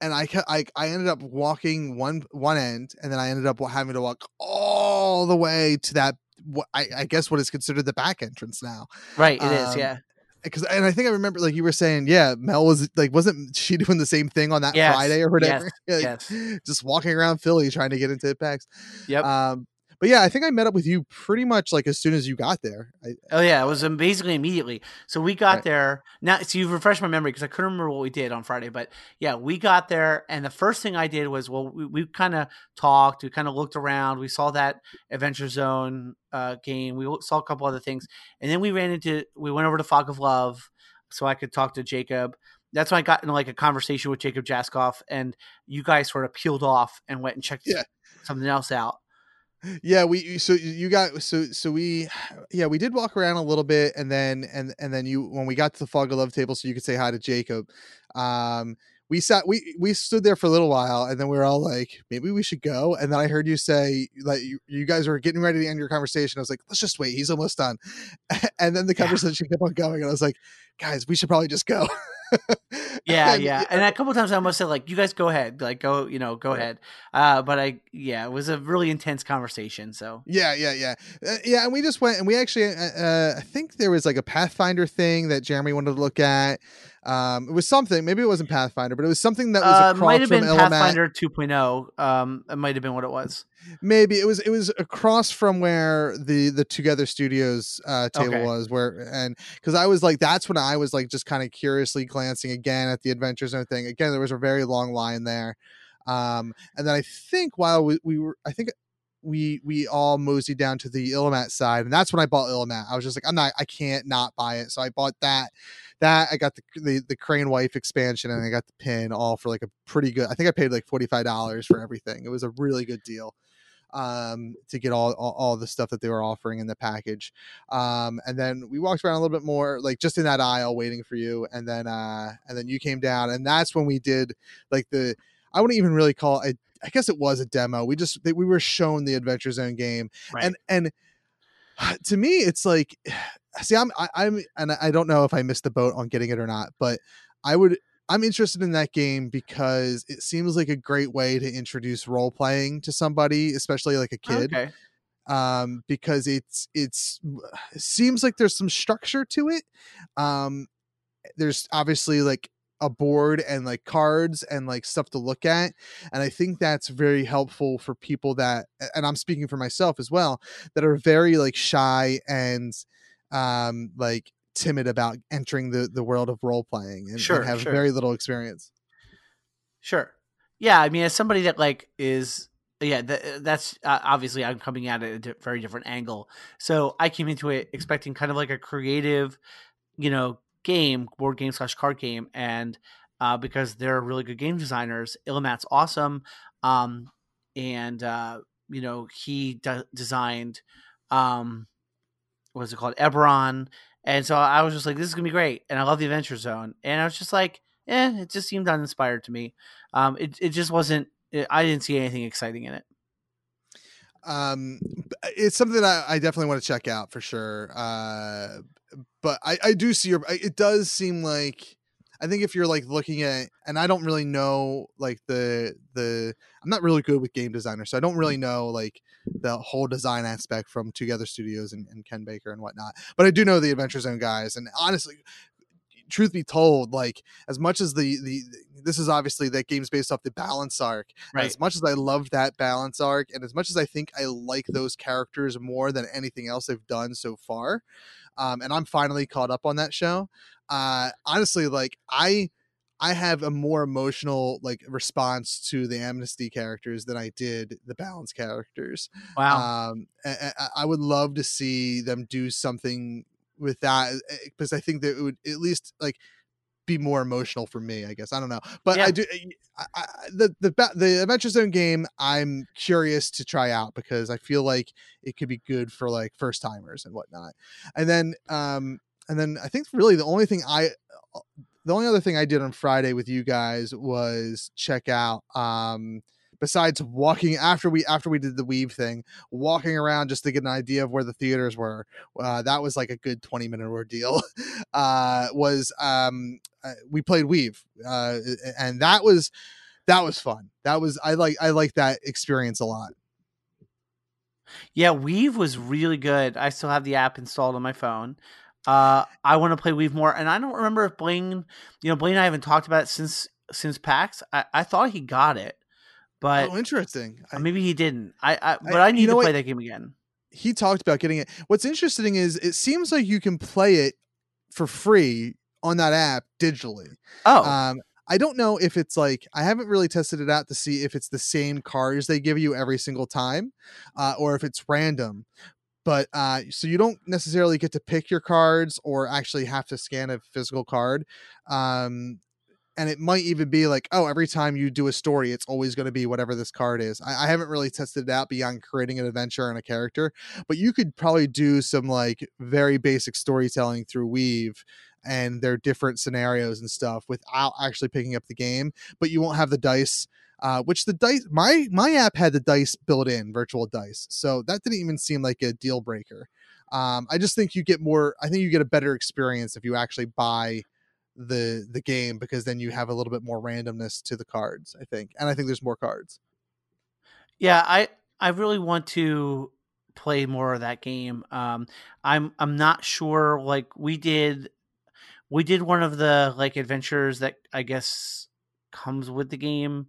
Speaker 5: and I I I ended up walking one one end, and then I ended up having to walk all the way to that. I, I guess what is considered the back entrance now.
Speaker 6: right. It is.
Speaker 5: um,
Speaker 6: Yeah.
Speaker 5: Because and I think I remember like you were saying, yeah, Mel was like, wasn't she doing the same thing on that
Speaker 6: Yes,
Speaker 5: Friday or whatever? Like,
Speaker 6: yes.
Speaker 5: Just walking around Philly trying to get into PAX.
Speaker 6: Yep.
Speaker 5: Um, but yeah, I think I met up with you pretty much like as soon as you got there. I,
Speaker 6: Oh yeah, it was basically immediately. So we got
Speaker 5: Right.
Speaker 6: there. Now, so you've refreshed my memory because I couldn't remember what we did on Friday. But yeah, we got there, and the first thing I did was well, we, we kind of talked, we kind of looked around, we saw that Adventure Zone uh, game, we saw a couple other things, and then we ran into, we went over to Fog of Love, so I could talk to Jacob. That's when I got into like a conversation with Jacob Jaskov, and you guys sort of peeled off and went and checked
Speaker 5: Yeah.
Speaker 6: something else out.
Speaker 5: Yeah, we so you got so so we yeah we did walk around a little bit and then and and then you when we got to the fog of love table so you could say hi to Jacob. Um, we sat we we stood there for a little while and then we were all like maybe we should go and then i heard you say like you, you guys were getting ready to end your conversation i was like let's just wait he's almost done and then the conversation kept on going and i was like guys we should probably just go
Speaker 6: Yeah, yeah. And a couple of times I almost said like, "You guys go ahead, like go, you know, go
Speaker 5: Right.
Speaker 6: ahead." Uh, but I, yeah, it was a really intense conversation. So
Speaker 5: Yeah, yeah, yeah, uh, yeah. And we just went, and we actually, uh, uh, I think there was like a Pathfinder thing that Jeremy wanted to look at. Um, it was something. Maybe it wasn't Pathfinder, but it was something that was
Speaker 6: uh,
Speaker 5: across
Speaker 6: might have
Speaker 5: from
Speaker 6: been
Speaker 5: Element.
Speaker 6: Pathfinder 2.0. Um, it might have been what it was.
Speaker 5: Maybe it was. It was across from where the the Twogether Studios uh, table
Speaker 6: Okay.
Speaker 5: was. Where and because I was like, that's when I was like just kind of curiously glancing again at the Adventure Zone thing. Again, there was a very long line there. Um, and then I think while we, we were, I think we we all moseyed down to the Illimat side, and that's when I bought Illimat. I was just like, I'm not, I can't not buy it, so I bought that. That I got the the, the Crane Wife expansion, and I got the pin all for like a pretty good. I think I paid like forty five dollars for everything. It was a really good deal um to get all, all all the stuff that they were offering in the package um and then we walked around a little bit more like just in that aisle waiting for you and then uh and then you came down and that's when we did like the i wouldn't even really call it i guess it was a demo we just we were shown the adventure zone game
Speaker 6: Right.
Speaker 5: and and to me it's like see i'm I, i'm and i don't know if i missed the boat on getting it or not but i would i'm interested in that game because it seems like a great way to introduce role playing to somebody especially like a kid
Speaker 6: Okay.
Speaker 5: um because it's it's it seems like there's some structure to it um there's obviously like a board and like cards and like stuff to look at and i think that's very helpful for people that and i'm speaking for myself as well that are very like shy and um like timid about entering the the world of role playing and, and have
Speaker 6: sure.
Speaker 5: very little experience
Speaker 6: Sure. Yeah, I mean, as somebody that like is yeah, th- that's uh, obviously I'm coming at it at a very different angle. So I came into it expecting kind of like a creative you know, game, board game slash card game, and uh, because they're really good game designers, Illimat's awesome, um, and uh, you know he de- designed um, what is it called, Eberron, and so I was just like, this is gonna be great, and I love the Adventure Zone, and I was just like, eh, it just seemed uninspired to me. Um, it it just wasn't. It, I didn't see anything exciting in it.
Speaker 5: um it's something that I, I definitely want to check out for sure uh but i i do see your it does seem like i think if you're like looking at and i don't really know like the the i'm not really good with game designers so i don't really mm. know like the whole design aspect from twogether studios and, and ken baker and whatnot but i do know the adventure zone guys and honestly truth be told like as much as the the this is obviously that game's based off the balance arc
Speaker 6: Right.
Speaker 5: as much as I love that balance arc, and as much as I think I like those characters more than anything else they've done so far, um, and I'm finally caught up on that show. Uh, honestly, like I, I have a more emotional like response to the Amnesty characters than I did the balance characters.
Speaker 6: Wow.
Speaker 5: Um, I, I- I would love to see them do something with that eh, because I think that it would at least like be more emotional for me. I guess I don't know, but
Speaker 6: Yeah.
Speaker 5: I do. I, I, the the the Adventure Zone game I'm curious to try out because I feel like it could be good for like first timers and whatnot. And then um and then I think really the only thing I the only other thing I did on Friday with you guys was check out um besides walking after we after we did the weave thing walking around just to get an idea of where the theaters were uh, that was like a good 20 minute ordeal uh was um uh, we played weave uh and that was that was fun that was i like i like that experience a lot
Speaker 6: Yeah, Weave was really good. I still have the app installed on my phone. Uh, I want to play Weave more, and I don't remember if Blaine, you know, Blaine and I haven't talked about it since since PAX. I, I thought he got it, but
Speaker 5: oh interesting
Speaker 6: maybe he didn't. I, I but
Speaker 5: I-
Speaker 6: I,
Speaker 5: you
Speaker 6: need
Speaker 5: know
Speaker 6: to
Speaker 5: what?
Speaker 6: play that game again.
Speaker 5: he talked about getting it. What's interesting is it seems like you can play it for free on that app digitally.
Speaker 6: Oh,
Speaker 5: Um, I don't know if it's like I haven't really tested it out to see if it's the same cards they give you every single time, uh, or if it's random. But uh, so you don't necessarily get to pick your cards or actually have to scan a physical card. Um, and it might even be like, oh, every time you do a story, it's always going to be whatever this card is. I, I haven't really tested it out beyond creating an adventure and a character, but you could probably do some like very basic storytelling through Weave and their different scenarios and stuff without actually picking up the game. But you won't have the dice, uh, which the dice my my app had the dice built in, virtual dice, so that didn't even seem like a deal breaker. Um, I just think you get more. I think you get a better experience if you actually buy the the game because then you have a little bit more randomness to the cards. I think, and I think there's more cards.
Speaker 6: yeah. I I really want to play more of that game. Um, I'm I'm not sure. Like we did, we did one of the like adventures that I guess comes with the game.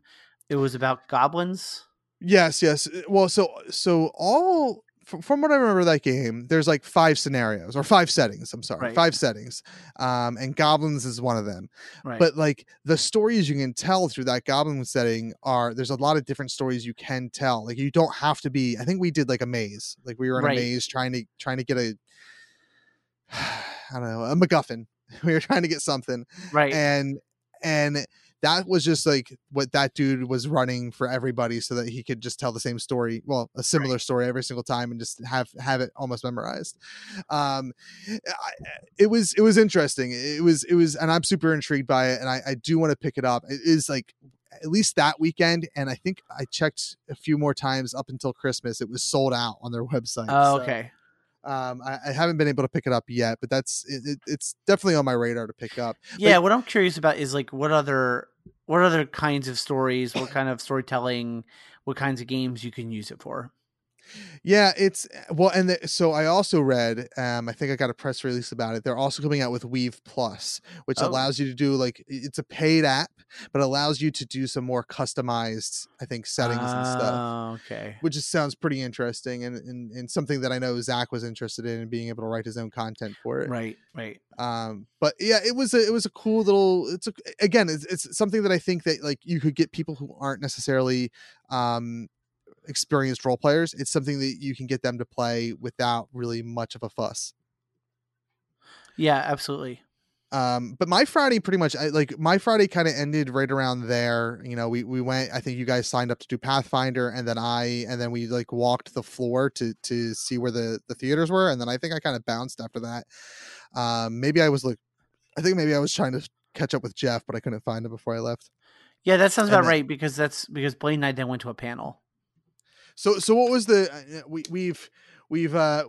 Speaker 6: It was about goblins.
Speaker 5: Yes, yes. uh, Well, so so all from, what I remember that game, there's like five scenarios or five settings. I'm sorry,
Speaker 6: Right.
Speaker 5: five settings, um, and goblins is one of them.
Speaker 6: Right.
Speaker 5: But like the stories you can tell through that goblin setting are there's a lot of different stories you can tell. Like you don't have to be. I think we did like a maze. Like we were in
Speaker 6: Right.
Speaker 5: a maze trying to trying to get a I don't know a MacGuffin. We were trying to get something,
Speaker 6: right.
Speaker 5: and and that was just like what that dude was running for everybody so that he could just tell the same story well a similar story every single time and just have have it almost memorized. Um I, it was it was interesting. It was it was and i'm super intrigued by it and i i do want to pick it up. It is like at least that weekend and i think i checked a few more times up until christmas. It was sold out on their website
Speaker 6: oh,
Speaker 5: so,
Speaker 6: okay.
Speaker 5: Um I, I haven't been able to pick it up yet but that's it, it, it's definitely on my radar to pick up
Speaker 6: Yeah, what I'm curious about is like what other what other kinds of stories, what kind of storytelling, what kinds of games you can use it for.
Speaker 5: Yeah, it's well, and the, so I also read. Um, I think I got a press release about it. They're also coming out with Weave Plus, which
Speaker 6: Oh.
Speaker 5: allows you to do like it's a paid app, but allows you to do some more customized, I think, settings and stuff,
Speaker 6: Oh, okay.
Speaker 5: which just sounds pretty interesting and, and and something that I know Zach was interested in and being able to write his own content for it.
Speaker 6: Right, right.
Speaker 5: Um, but yeah, it was a it was a cool little. It's a, again, it's, it's something that I think that like you could get people who aren't necessarily um experienced role players. It's something that you can get them to play without really much of a fuss.
Speaker 6: Yeah, absolutely.
Speaker 5: Um, but my Friday pretty much I, like my Friday kind of ended right around there. You know, we we went. I think you guys signed up to do Pathfinder, and then I and then we like walked the floor to to see where the the theaters were, and then I think I kind of bounced after that. Um, maybe I was like, I think maybe I was trying to catch up with Jeff, but I couldn't find him before I left.
Speaker 6: Yeah, that sounds
Speaker 5: And
Speaker 6: about
Speaker 5: then-
Speaker 6: right because that's because Blaine and I then went to a panel.
Speaker 5: So so what was the uh, we we've we've uh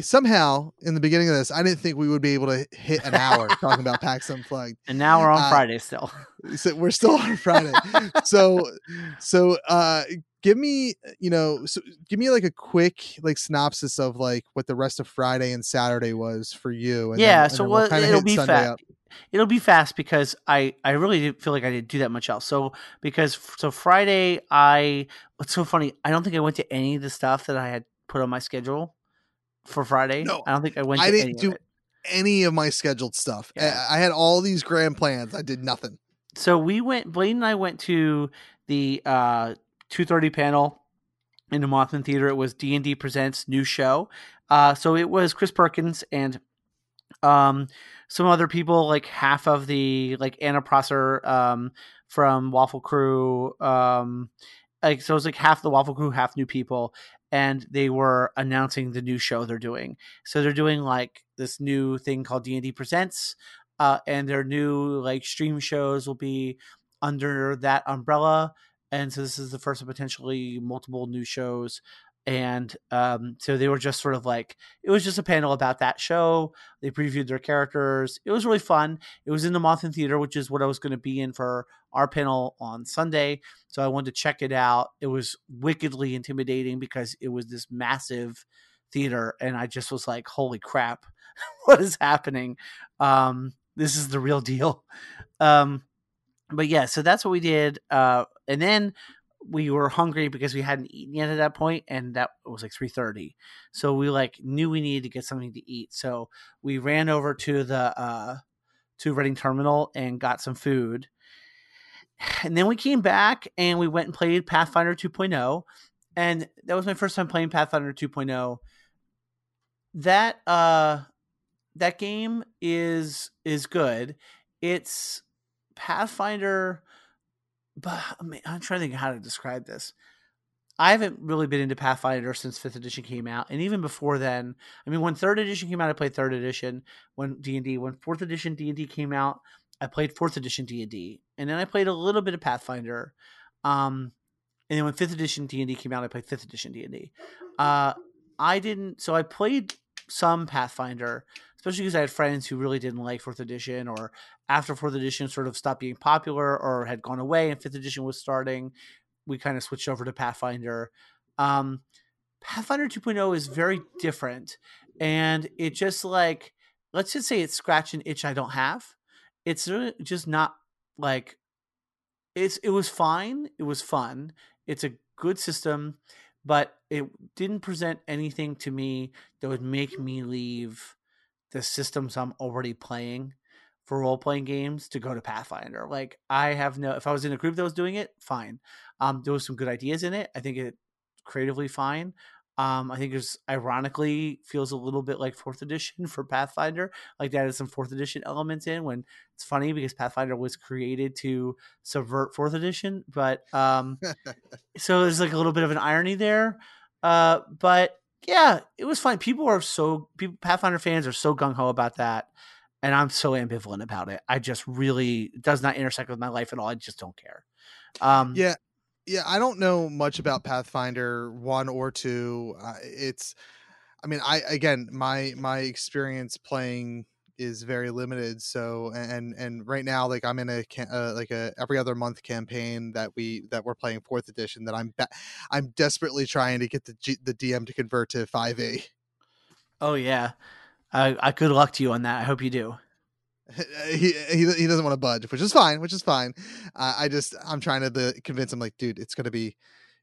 Speaker 5: somehow in the beginning of this I didn't think we would be able to hit an hour talking about PAX Unplugged.
Speaker 6: And now we're on
Speaker 5: Uh,
Speaker 6: Friday still.
Speaker 5: So we're still on Friday. so so uh give me you know so give me like a quick like synopsis of like what the rest of Friday and Saturday was for you. And
Speaker 6: yeah,
Speaker 5: then,
Speaker 6: so
Speaker 5: then we'll
Speaker 6: it'll be
Speaker 5: Sunday up.
Speaker 6: It'll be fast because I I really didn't feel like I didn't do that much else. So because so Friday I what's so funny I don't think I went to any of the stuff that I had put on my schedule for Friday.
Speaker 5: No,
Speaker 6: I don't think I went.
Speaker 5: I
Speaker 6: to
Speaker 5: didn't
Speaker 6: any of
Speaker 5: do
Speaker 6: it.
Speaker 5: any of my scheduled stuff. I-
Speaker 6: Yeah.
Speaker 5: I had all these grand plans. I did nothing.
Speaker 6: So we went. Blaine and I went to the uh, two thirty panel in the Mothman Theater. It was D and D presents new show. Uh, so it was Chris Perkins and um, some other people, like half of the like Anna Prosser um, from Waffle Crew. Um, like so, it was like half the Waffle Crew, half new people, and they were announcing the new show they're doing. So they're doing like this new thing called D and D presents uh, and their new like stream shows will be under that umbrella. And so this is the first of potentially multiple new shows. And um, so they were just sort of like it was just a panel about that show. They previewed their characters. It was really fun. It was in the Mothman Theater, which is what I was going to be in for our panel on Sunday. So I wanted to check it out. It was wickedly intimidating because it was this massive theater, and I just was like, "Holy crap, what is happening?" Um, this is the real deal. Um, but yeah, so that's what we did. Uh, and then we were hungry because we hadn't eaten yet at that point, and that was like three thirty. So we like knew we needed to get something to eat. So we ran over to the uh, to Reading Terminal and got some food. And then we came back and we went and played Pathfinder 2.0. And that was my first time playing Pathfinder 2.0. That uh that game is is good. It's Pathfinder, but I mean, I'm trying to think how to describe this. I haven't really been into Pathfinder since fifth edition came out, and even before then. I mean, when third edition came out, I played third edition. When D and D, when fourth edition D and D came out, I played fourth edition D and D, and then I played a little bit of Pathfinder. Um, and then when fifth edition D and D came out, I played fifth edition D and D. Uh, I didn't, so I played some Pathfinder, especially because I had friends who really didn't like fourth edition, or after fourth edition sort of stopped being popular or had gone away, and fifth edition was starting. We kind of switched over to Pathfinder. Um, Pathfinder 2.0 is very different, and it just like let's just say it's scratch an itch I don't have. It's really just not like it's it was fine. It was fun. It's a good system, but it didn't present anything to me that would make me leave the systems I'm already playing for role playing games to go to Pathfinder. Like I have no if I was in a group that was doing it, fine. Um there was some good ideas in it. I think it creatively fine. Um, I think it's ironically feels a little bit like fourth edition for Pathfinder. Like that has some fourth edition elements in when it's funny because Pathfinder was created to subvert fourth edition, but um so there's like a little bit of an irony there. Uh but yeah, it was fine. People are so people Pathfinder fans are so gung ho about that. And I'm so ambivalent about it. I just really does not intersect with my life at all. I just don't care. Um
Speaker 5: Yeah, yeah. I don't know much about Pathfinder one or two. Uh, it's, I mean, I again, my my experience playing is very limited. So, and and right now, like I'm in a uh, like a every other month campaign that we that we're playing fourth edition. That I'm ba- I'm desperately trying to get the G- the DM to convert to five E.
Speaker 6: Oh yeah. I uh, good luck to you on that. I hope you do.
Speaker 5: he, he he doesn't want to budge, which is fine, which is fine. Uh, I just I'm trying to the, convince him like, dude, it's gonna be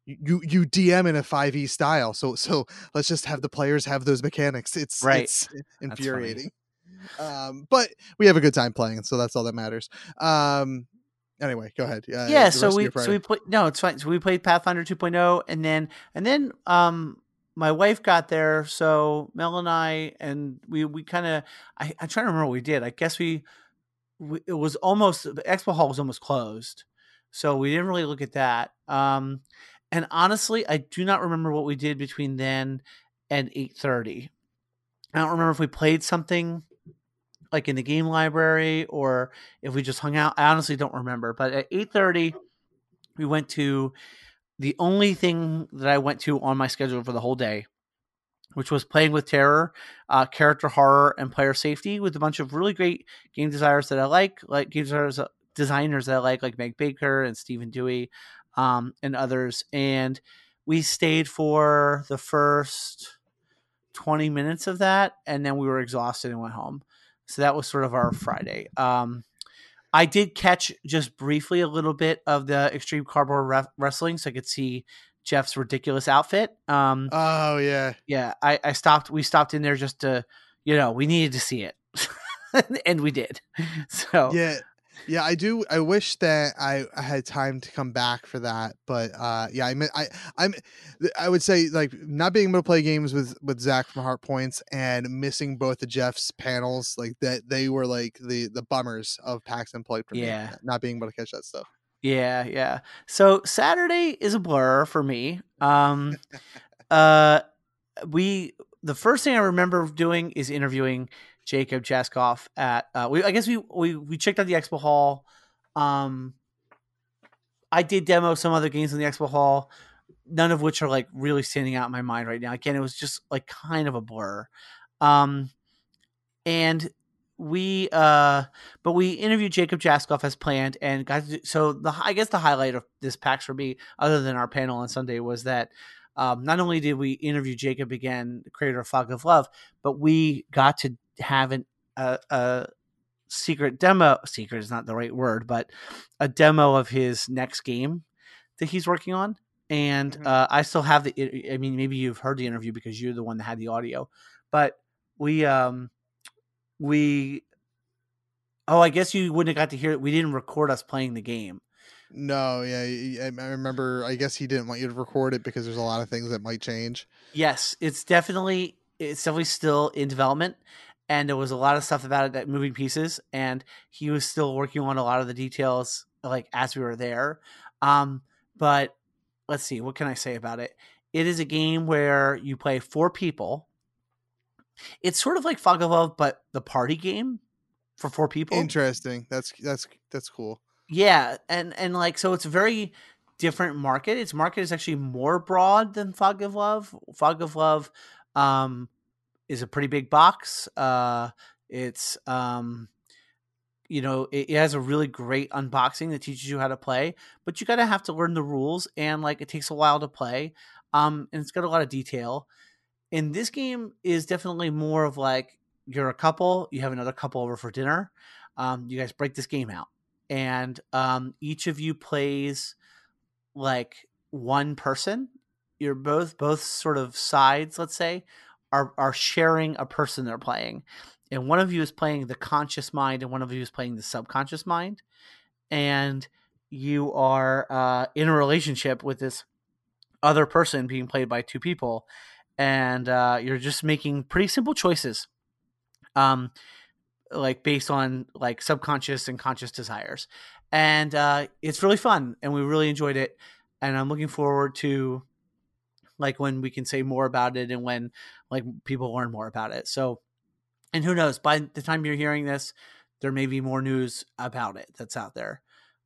Speaker 5: you you DM in a five E style, so so let's just have the players have those mechanics. It's
Speaker 6: Right.
Speaker 5: it's infuriating. Um, but we have a good time playing, so that's all that matters. Um, anyway, go ahead. Uh,
Speaker 6: yeah, so we so we played no, it's fine. So we played Pathfinder 2.0 and then and then um my wife got there, so Mel and I, and we we kind of, I I'm trying to remember what we did. I guess we, we it was almost the expo hall was almost closed, so we didn't really look at that. Um, and honestly, I do not remember what we did between then and eight thirty. I don't remember if we played something like in the game library or if we just hung out. I honestly don't remember. But at eight thirty, we went to the only thing that I went to on my schedule for the whole day, which was playing with terror, uh, character horror, and player safety with a bunch of really great game designers that I like, like game designers, designers that I like, like Meg Baker and Stephen Dewey, um, and others. And we stayed for the first 20 minutes of that, and then we were exhausted and went home. So that was sort of our Friday. Um, I did catch just briefly a little bit of the Extreme Cardboard Ref- Wrestling, so I could see Jeff's ridiculous outfit. Um,
Speaker 5: Oh yeah.
Speaker 6: yeah, I, I stopped. We stopped in there just to, you know, we needed to see it, and we did. So
Speaker 5: Yeah. Yeah, I do. I wish that I, I had time to come back for that, but uh, yeah, I mean, I I'm I would say like not being able to play games with with Zach from Heart Points and missing both of Jeff's panels, like that they were like the the bummers of PAX Unplugged for
Speaker 6: Yeah.
Speaker 5: me. Not being able to catch that stuff.
Speaker 6: Yeah, yeah. So Saturday is a blur for me. Um uh we the first thing I remember doing is interviewing Jacob Jaskov at uh we I guess we we we checked out the expo hall. Um I did demo some other games in the expo hall, none of which are like really standing out in my mind right now. Again, it was just like kind of a blur. Um and we uh but we interviewed Jacob Jaskov as planned and got do, so the I guess the highlight of this PAX for me, other than our panel on Sunday, was that um, not only did we interview Jacob again, creator of Fog of Love, but we got to have an, a, a secret demo. Secret is not the right word, but a demo of his next game that he's working on. And
Speaker 5: Mhm.
Speaker 6: uh, I still have the. I mean, maybe you've heard the interview because you're the one that had the audio, but we um we oh i guess you wouldn't have got to hear it we didn't record us playing the game
Speaker 5: No, yeah, i remember. I guess he didn't want you to record it because there's a lot of things that might change.
Speaker 6: yes it's definitely it's definitely still in development and there was a lot of stuff about it that moving pieces and he was still working on a lot of the details like as we were there um but let's see what can i say about it it is a game where you play four people it's sort of like fog of love but the party game for four people
Speaker 5: Interesting. That's that's that's cool.
Speaker 6: Yeah, and and like so, it's a very different market. Its market is actually more broad than Fog of Love. Fog of Love um, is a pretty big box. Uh, it's um, you know it, it has a really great unboxing that teaches you how to play, but you gotta have to learn the rules, and like it takes a while to play. Um, and it's got a lot of detail. And this game is definitely more of like you're a couple, you have another couple over for dinner. Um, you guys break this game out and um, each of you plays like one person. You're both both sort of sides, let's say, are are sharing a person they're playing, and one of you is playing the conscious mind, and one of you is playing the subconscious mind, and you are uh, in a relationship with this other person being played by two people, and uh, you're just making pretty simple choices. Um, like based on like subconscious and conscious desires. And uh it's really fun and we really enjoyed it. And i'm looking forward to like when we can say more about it and when like people learn more about it. So and who knows by the time you're hearing this there may be more news about it that's out there.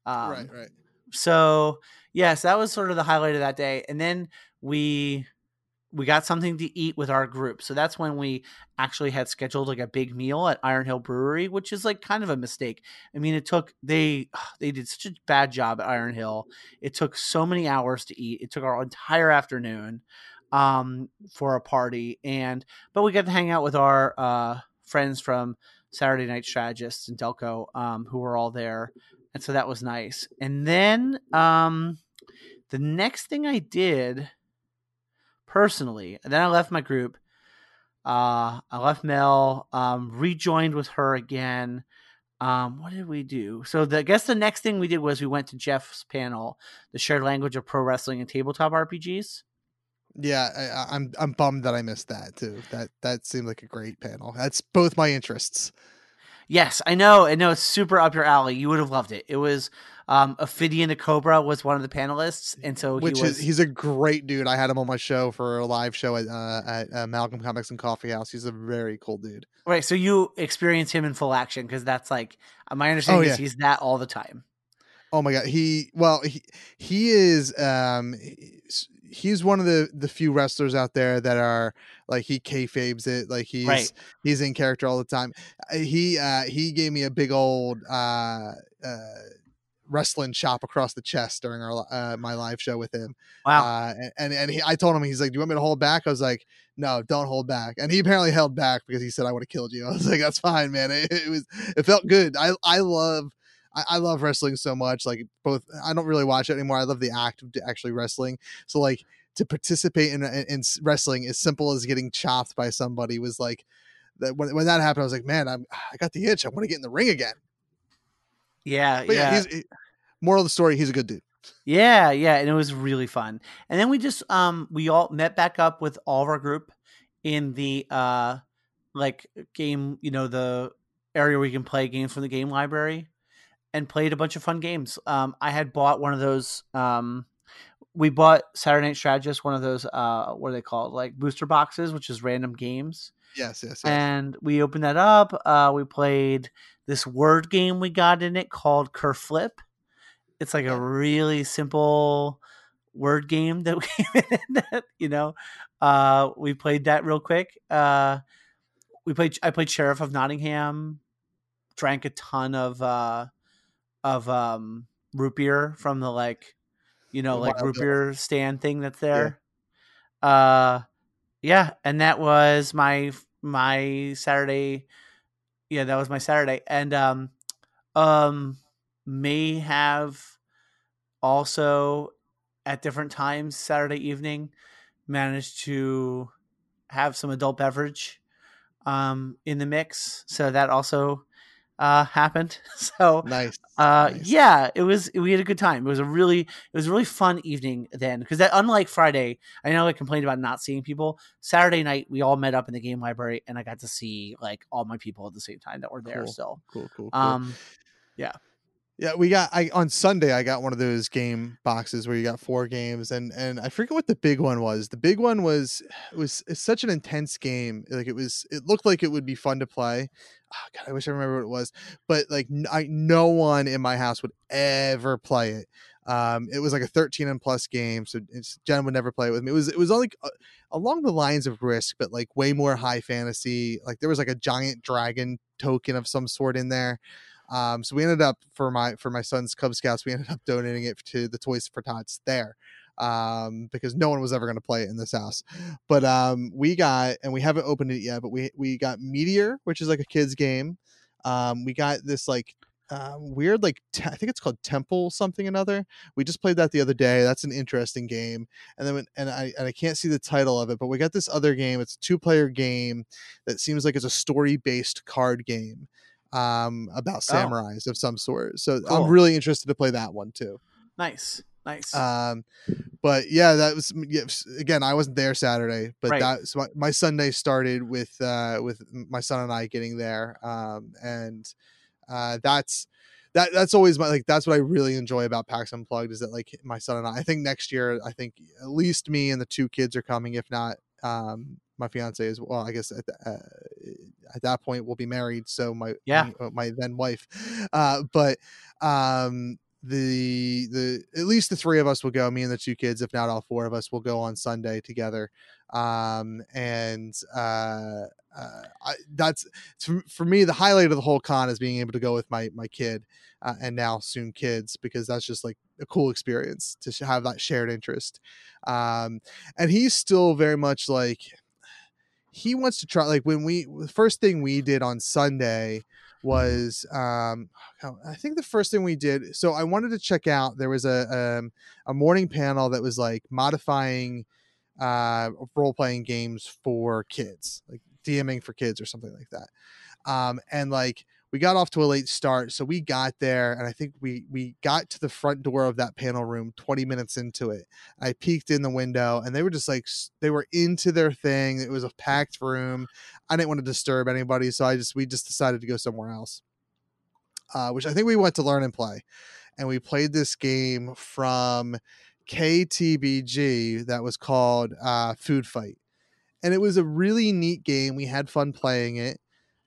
Speaker 6: Um,
Speaker 5: right, right.
Speaker 6: so yes that was sort of the highlight of that day. And then we we got something to eat with our group. So that's when we actually had scheduled like a big meal at iron hill brewery which is like kind of a mistake. I mean it took they they did such a bad job at iron hill. It took so many hours to eat. It took our entire afternoon um for a party. And but we got to hang out with our uh friends from saturday night strategists and delco um who were all there. And so that was nice. And then um the next thing i did personally and then i left my group uh i left mel um rejoined with her again um what did we do so the, i guess the next thing we did was we went to jeff's panel the shared language of pro wrestling and tabletop rpgs
Speaker 5: Yeah, I, I'm I'm bummed that I missed that too. That that seemed like a great panel. That's both my interests.
Speaker 6: Yes, I know. I know it's super up your alley. You would have loved it. It was um Ophidian the Cobra was one of the panelists, and so he
Speaker 5: Which
Speaker 6: was
Speaker 5: is he's a great dude. I had him on my show for a live show at uh, at uh, Malcolm Comics and Coffee House. He's a very cool dude.
Speaker 6: right. So you experience him in full action because that's like uh, my understanding
Speaker 5: Oh,
Speaker 6: is he's that all the time.
Speaker 5: Oh my god, he well he he is um he's- one of the the few wrestlers out there that are like he kayfabes it like he's
Speaker 6: Right.
Speaker 5: he's in character all the time. Uh, He uh he gave me a big old uh uh wrestling chop across the chest during our uh my live show with him.
Speaker 6: Wow.
Speaker 5: Uh, and and, and he, I told him he's like, "Do you want me to hold back?" I was like, "No, don't hold back." And he apparently held back because he said, "I would have killed you." I was like, "That's fine, man." It, it was it felt good. I I love I, I love wrestling so much. Like both, I don't really watch it anymore. I love the act of actually wrestling. So like to participate in, in, in wrestling, as simple as getting chopped by somebody, was like that. When, when that happened, I was like, man, I'm I got the itch. I want to get in the ring again.
Speaker 6: yeah,
Speaker 5: But yeah,
Speaker 6: yeah.
Speaker 5: he's he, moral of the story. He's a good dude.
Speaker 6: Yeah, yeah, and it was really fun. And then we just um we all met back up with all of our group in the uh like game, you know, the area where you can play games from the game library and played a bunch of fun games. Um I had bought one of those um we bought Saturday Night Strategist, one of those uh what are they called? Like booster boxes, which is random games.
Speaker 5: Yes, yes, yes.
Speaker 6: And we opened that up. Uh we played this word game we got in it called Kerflip. It's like a really simple word game that we that, you know. Uh we played that real quick. Uh we played I played Sheriff of Nottingham, drank a ton of uh of um root beer from the like you know, like root beer stand thing that's there. Uh yeah, and that was my my Saturday yeah, that was my Saturday. And um um may have also at different times Saturday evening managed to have some adult beverage um in the mix. So that also uh happened. So
Speaker 5: nice.
Speaker 6: uh
Speaker 5: nice.
Speaker 6: yeah, it was we had a good time. It was a really it was a really fun evening then because that unlike Friday, I know I complained about not seeing people. Saturday night we all met up in the game library and I got to see like all my people at the same time that were there
Speaker 5: Cool.
Speaker 6: still.
Speaker 5: Cool, cool, cool.
Speaker 6: Um
Speaker 5: Yeah, we got I on Sunday I got one of those game boxes where you got four games and and I forget what the big one was. The big one was it was such an intense game. Like it was it looked like it would be fun to play. Oh, God, I wish I remember what it was. But like I no one in my house would ever play it. Um, it was like a 13 and plus game, so Jen would never play it with me. It was it was like uh, along the lines of Risk, but like way more high fantasy. Like there was like a giant dragon token of some sort in there. Um, so we ended up for my for my son's Cub Scouts, we ended up donating it to the Toys for Tots there. Um, because no one was ever going to play it in this house. But um, we got and we haven't opened it yet, but we we got Meteor, which is like a kids game. Um, we got this like uh, weird like te- I think it's called Temple something another. We just played that the other day. That's an interesting game. And then when, and I and I can't see the title of it, but we got this other game. It's a two player game that seems like it's a story based card game um about
Speaker 6: Oh.
Speaker 5: samurais of some sort. So
Speaker 6: Cool.
Speaker 5: I'm really interested to play that one too.
Speaker 6: nice. Nice.
Speaker 5: Um but yeah, that was again, I wasn't there Saturday, but
Speaker 6: Right.
Speaker 5: that so my, my Sunday started with uh with my son and I getting there. Um and uh that's that that's always my like that's what I really enjoy about PAX Unplugged is that like my son and I I think next year I think at least me and the two kids are coming if not um my fiance is well I guess at, the, uh, at that point we'll be married so my
Speaker 6: Yeah.
Speaker 5: my, uh, my then wife uh but um the the at least the three of us will go me and the two kids if not all four of us will go on sunday together. Um and uh, uh I, that's for, me the highlight of the whole con is being able to go with my my kid uh, and now soon kids because that's just like a cool experience to have that shared interest. Um and he's still very much like he wants to try like when we the first thing we did on sunday was um oh, i think the first thing we did so i wanted to check out there was a um, a morning panel that was like modifying uh role playing games for kids like dming for kids or something like that um and like we got off to a late start, so we got there, and I think we we got to the front door of that panel room 20 minutes into it. I peeked in the window, and they were just like they were into their thing. It was a packed room. I didn't want to disturb anybody, so I just we just decided to go somewhere else. Uh, which I think we went to learn and play, and we played this game from KTBG that was called uh, Food Fight, and it was a really neat game. We had fun playing it.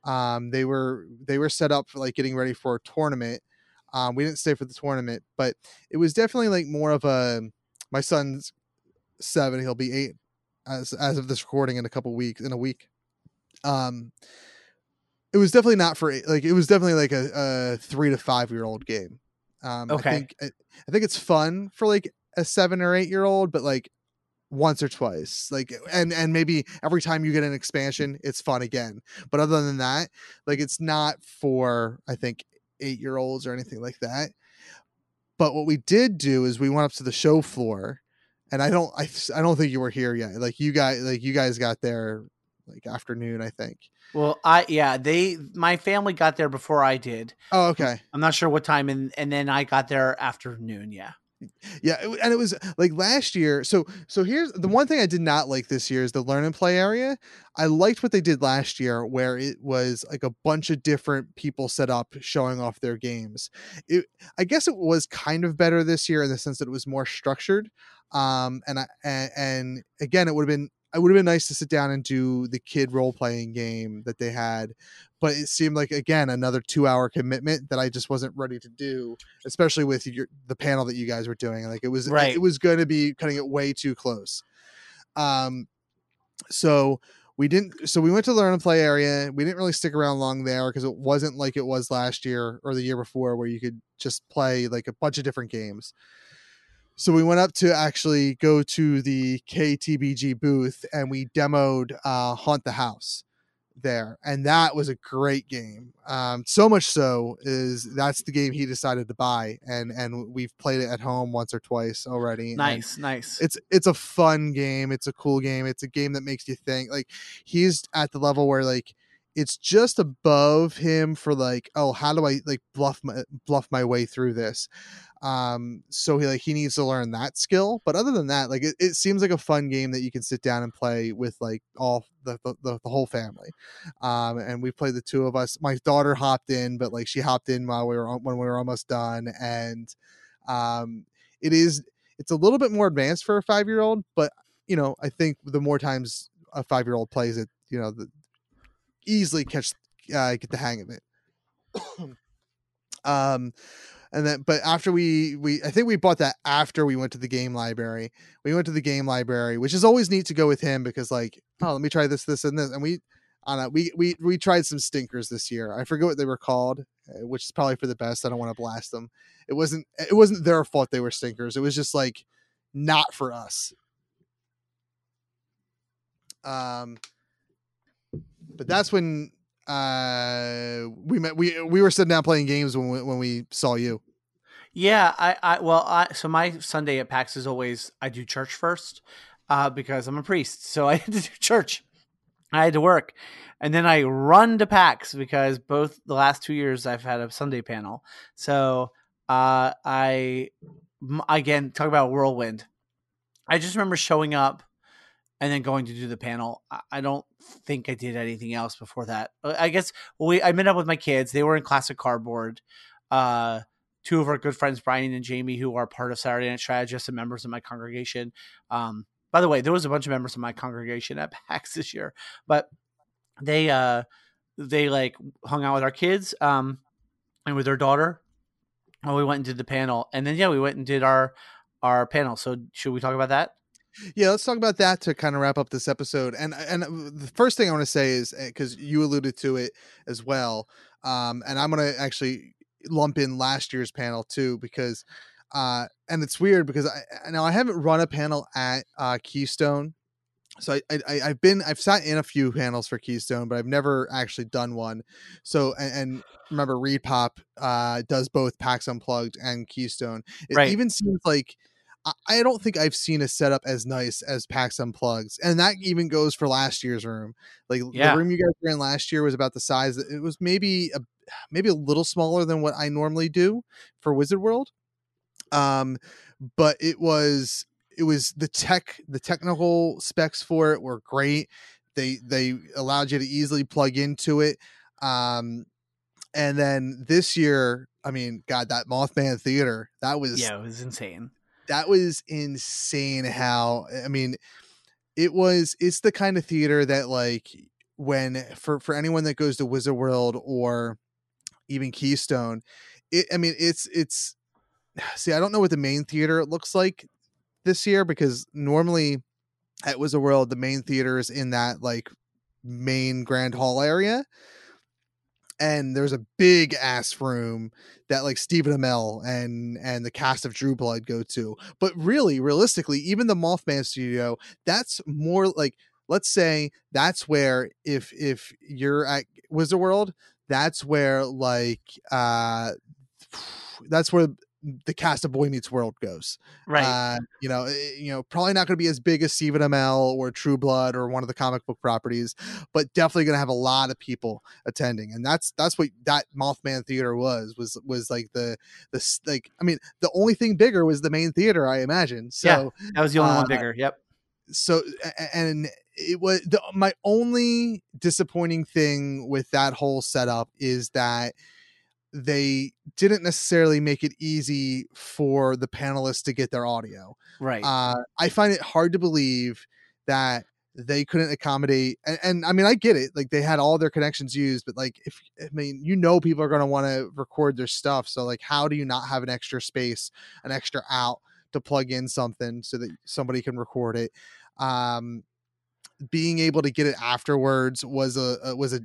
Speaker 5: Um, they were they were set up for like getting ready for a tournament. Um, we didn't stay for the tournament, but it was definitely like more of a. My son's seven; he'll be eight as as of this recording in a couple weeks in a week. Um, it was definitely not for like it was definitely like a, a three to five year old game. Um,
Speaker 6: Okay.
Speaker 5: I think I, I think it's fun for like a seven or eight year old, but like once or twice like and and maybe every time you get an expansion it's fun again but other than that like it's not for i think eight year olds or anything like that but what we did do is we went up to the show floor and i don't i, I don't think you were here yet like you guys like you guys got there like afternoon i think
Speaker 6: Well, I yeah, they my family got there before I did.
Speaker 5: oh okay
Speaker 6: I'm not sure what time, and and then I got there afternoon. Yeah.
Speaker 5: Yeah, it- and it was like last year. So so here's the one thing I did not like this year is the learn and play area. I liked what they did last year, where it was like a bunch of different people set up showing off their games. It I guess it was kind of better this year in the sense that it was more structured. Um, and I and, and again, it would have been it would have been nice to sit down and do the kid role playing game that they had, but it seemed like again another two hour commitment that I just wasn't ready to do especially with your the panel that you guys were doing. Like it was
Speaker 6: Right.
Speaker 5: it was going to be cutting it way too close. Um, so we didn't. So we went to learn and play area. We didn't really stick around long there because it wasn't like it was last year or the year before, where you could just play like a bunch of different games. So we went up to actually go to the KTBG booth and we demoed uh, Haunt the House there, and that was a great game. Um, so much so is that's the game he decided to buy, and and we've played it at home once or twice already.
Speaker 6: Nice, nice.
Speaker 5: it's it's a fun game. It's a cool game. It's a game that makes you think. Like he's at the level where like it's just above him for like oh how do I like bluff my bluff my way through this. Um, so he like he needs to learn that skill. But other than that, like it, it seems like a fun game that you can sit down and play with like all the the, the, whole family. Um, and we played the two of us. My daughter hopped in, but like she hopped in while we were when we were almost done, and um, it is it's a little bit more advanced for a five year old, but you know, I think the more times a five year old plays it, you know, the easily catch uh, get the hang of it. um and then but after we we I think we bought that after we went to the game library. We went to the game library, which is always neat to go with him because like, oh, let me try this, this, and this. And we don't know, we we we tried some stinkers this year. I forget what they were called, uh, which is probably for the best. I don't want to blast them. It wasn't it wasn't their fault they were stinkers. It was just like not for us. Um but that's when uh we met we we were sitting down playing games when we, when we saw you.
Speaker 6: Yeah, I, I well, I so my Sunday at PAX is always I do church first, uh, because I'm a priest, so I had to do church. I had to work, and then I run to PAX because both the last two years I've had a Sunday panel. So uh, I again talk about whirlwind. I just remember showing up and then going to do the panel. I- don't think I did anything else before that. Uh, I guess we I met up with my kids. They were in classic cardboard. Uh, two of our good friends, Brian and Jamie, who are part of Saturday Night Strategists and members of my congregation. Um, by the way, there was a bunch of members of my congregation at PAX this year, but they uh they like hung out with our kids um and with their daughter. And we went and did the panel, and then yeah, we went and did our our panel. So should we talk about that?
Speaker 5: Yeah, let's talk about that to kind of wrap up this episode. And and uh, the first thing I want to say is because you alluded to it as well, um, and I'm gonna actually lump in last year's panel too because, uh, and it's weird because I now I haven't run a panel at uh, Keystone, so I, I I've been I've sat in a few panels for Keystone, but I've never actually done one. So and, and remember, ReedPop uh, does both PAX Unplugged and Keystone. It
Speaker 6: Right.
Speaker 5: even seems like I- don't think I've seen a setup as nice as PAX Unplugged, and that even goes for last year's room. Like
Speaker 6: Yeah.
Speaker 5: the room you guys were in last year was about the size. It was maybe a, maybe a little smaller than what I normally do for Wizard World. Um, but it was it was the tech the technical specs for it were great. They they allowed you to easily plug into it. Um, and then this year, I mean, God, that Mothman Theater that was
Speaker 6: Yeah, it was insane.
Speaker 5: That was insane how i mean it was it's the kind of theater that like when for for anyone that goes to wizard world or even keystone it i mean it's it's see i don't know what the main theater looks like this year because normally at wizard world the main theater is in that like main grand hall area and there's a big ass room that like Stephen Amell and and the cast of True Blood go to. But really, realistically, even the Mothman studio, that's more like let's say that's where if if you're at Wizard World, that's where like uh that's where the cast of Boy Meets World goes.
Speaker 6: Right.
Speaker 5: Uh, you know, eh, you know, probably not going to be as big as Stephen Amell or True Blood or one of the comic book properties, but definitely going to have a lot of people attending, and that's that's what that Mothman Theater was was was like the the like I mean the only thing bigger was the main theater I imagine. So
Speaker 6: that was the only
Speaker 5: uh,
Speaker 6: one bigger. Yep.
Speaker 5: so and it was the, my only disappointing thing with that whole setup is that they didn't necessarily make it easy for the panelists to get their audio.
Speaker 6: Right.
Speaker 5: Uh, I find it hard to believe that they couldn't accommodate and, and I mean I get it like they had all their connections used but like if I mean you know people are going to want to record their stuff so like how do you not have an extra space an extra out to plug in something so that somebody can record it um being able to get it afterwards was a, a was a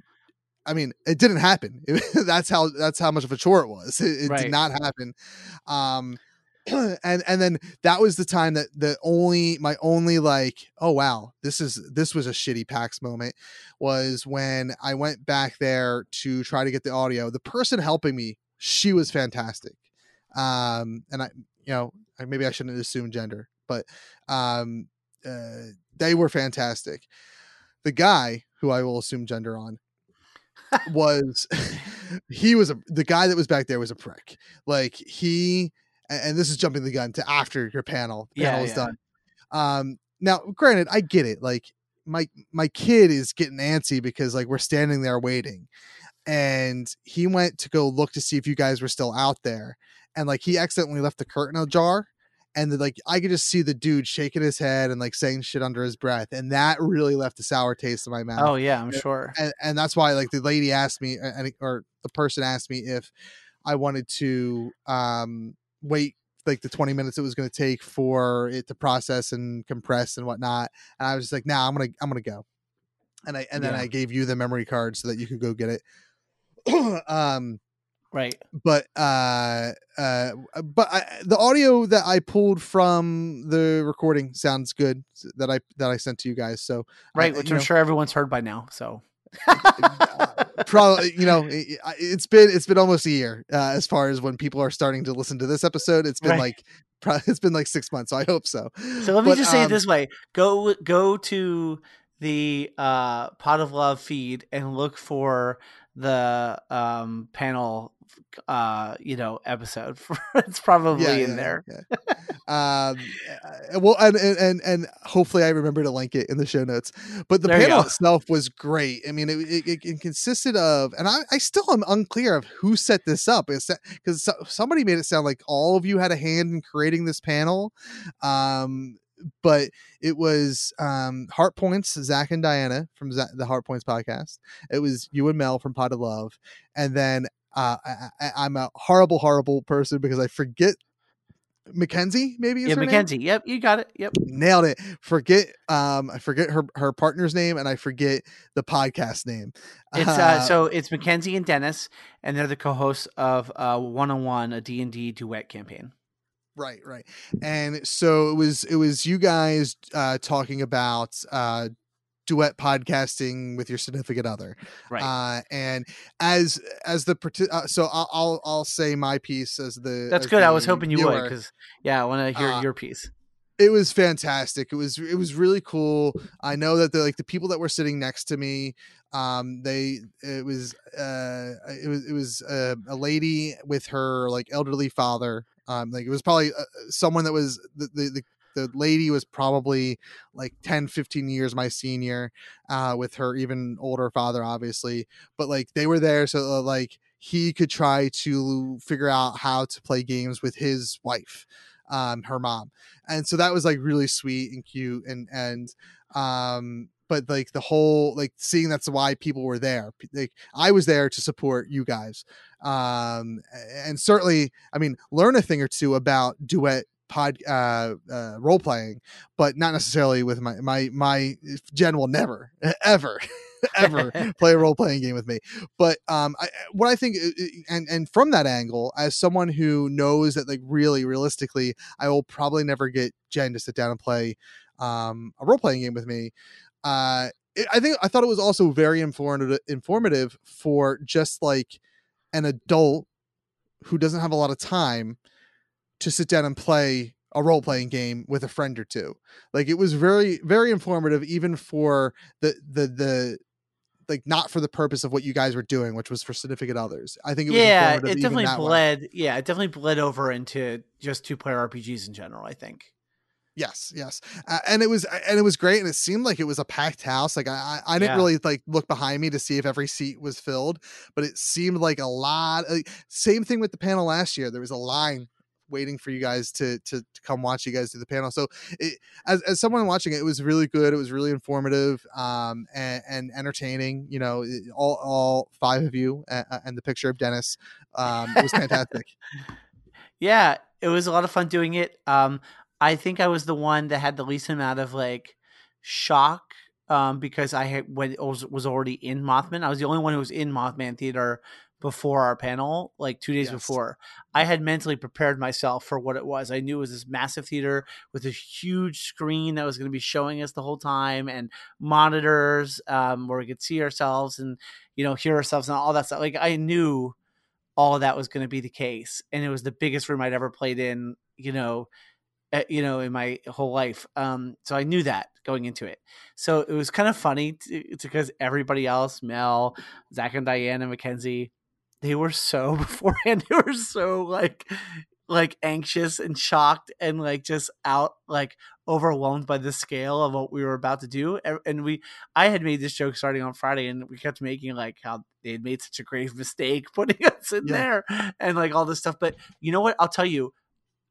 Speaker 5: I mean, it didn't happen. that's how that's how much of a chore it was. It, it
Speaker 6: Right.
Speaker 5: did not happen. Um, and and then that was the time that the only my only like oh wow this is this was a shitty PAX moment was when I went back there to try to get the audio. The person helping me, she was fantastic. Um, and I you know maybe I shouldn't assume gender, but um, uh, they were fantastic. The guy who I will assume gender on was he was a the guy that was back there was a prick. Like he and, this is jumping the gun to after your panel
Speaker 6: Yeah,
Speaker 5: panel is
Speaker 6: yeah.
Speaker 5: done. Um now granted I get it. Like my my kid is getting antsy because like we're standing there waiting and he went to go look to see if you guys were still out there and like he accidentally left the curtain ajar and then, like I could just see the dude shaking his head and like saying shit under his breath and that really left a sour taste in my mouth
Speaker 6: oh yeah, I'm sure.
Speaker 5: and, and that's why like the lady asked me or the person asked me if i wanted to um wait like the 20 minutes it was going to take for it to process and compress and whatnot and i was just like nah i'm gonna i'm gonna go and i and then
Speaker 6: Yeah.
Speaker 5: i gave you the memory card so that you could go get it um
Speaker 6: Right.
Speaker 5: but uh uh but I, the audio that i pulled from the recording sounds good that i that i sent to you guys so
Speaker 6: Right, which I'm
Speaker 5: know,
Speaker 6: sure everyone's heard by now. So
Speaker 5: probably you know it, it's been it's been almost a year uh, as far as when people are starting to listen to this episode it's been
Speaker 6: Right.
Speaker 5: like pro- it's been like six months so i hope so
Speaker 6: So let me
Speaker 5: But,
Speaker 6: just say it
Speaker 5: um,
Speaker 6: this way: go go to the uh, Pot of Love feed and look for the um, panel, uh, you know, episode. it's probably
Speaker 5: Yeah,
Speaker 6: in
Speaker 5: yeah,
Speaker 6: there.
Speaker 5: yeah. um well and, and and hopefully i remember to link it in the show notes but the
Speaker 6: There
Speaker 5: panel itself was great i mean it, it, it consisted of and I, I still am unclear of who set this up because so, somebody made it sound like all of you had a hand in creating this panel um but it was um heart points zach and diana from Za- the heart points podcast it was you and mel from pot of love and then uh I, I, i'm a horrible horrible person because i forget mackenzie maybe is
Speaker 6: Yeah,
Speaker 5: name?
Speaker 6: Mackenzie. Yep, you got it. Yep.
Speaker 5: nailed it forget um i forget her her partner's name and i forget the podcast name
Speaker 6: It's uh, so it's Mackenzie and Dennis, and they're the co-hosts of uh, One on One, a D and D duet campaign.
Speaker 5: right right and so it was it was you guys uh talking about uh duet podcasting with your significant other
Speaker 6: Right.
Speaker 5: uh and as as the uh, so I'll, I'll i'll say my piece as the
Speaker 6: That's
Speaker 5: as
Speaker 6: good. I was hoping you would, because yeah, I want to hear
Speaker 5: Uh,
Speaker 6: your piece.
Speaker 5: it was fantastic it was it was really cool i know that the like the people that were sitting next to me Um, they it was uh it was it was uh, a lady with her like elderly father. Um, like it was probably uh, someone that was the, the the the lady was probably like 10 15 years my senior uh with her even older father obviously but like they were there so uh, like he could try to figure out how to play games with his wife um her mom and so that was like really sweet and cute and and um but like the whole like seeing that's why people were there like i was there to support you guys um and certainly i mean learn a thing or two about duet pod uh, uh role playing but not necessarily with my my my jen will never ever ever play a role playing game with me. But um I, what i think and and from that angle as someone who knows that like really realistically i will probably never get jen to sit down and play um a role playing game with me uh it, i think i thought it was also very informative informative for just like an adult who doesn't have a lot of time to sit down and play a role playing game with a friend or two. Like it was very very informative even for the the the like not for the purpose of what you guys were doing, which was for significant others. I think it was
Speaker 6: yeah, it definitely bled. Way. Yeah, it definitely bled over into just two player RPGs in general. I think.
Speaker 5: Yes, yes, uh, and it was and it was great, and it seemed like it was a packed house. Like I, I didn't yeah. really like look behind me to see if every seat was filled, but it seemed like a lot. Like, same thing with the panel last year. There was a line waiting for you guys to to, to come watch you guys do the panel. So it, as as someone watching it, it was really good. It was really informative um, and, and entertaining. You know, all all five of you and, and the picture of Dennis um, it was fantastic.
Speaker 6: yeah, it was a lot of fun doing it. Um, I think I was the one that had the least amount of like shock um, because I had when was was already in Mothman. I was the only one who was in Mothman theater before our panel, like two days yes. before, I had mentally prepared myself for what it was. I knew it was this massive theater with a huge screen that was going to be showing us the whole time and monitors um, where we could see ourselves and, you know, hear ourselves and all that stuff. Like I knew all that was going to be the case. And it was the biggest room I'd ever played in, you know, uh, you know, in my whole life. Um, so I knew that going into it. So it was kind of funny because everybody else, Mel, Zach and diane and Mackenzie, they were so beforehand they were so like like anxious and shocked and like just out like overwhelmed by the scale of what we were about to do and we i had made this joke starting on friday and we kept making like how they had made such a grave mistake putting us in yeah. there and like all this stuff but you know what? I'll tell you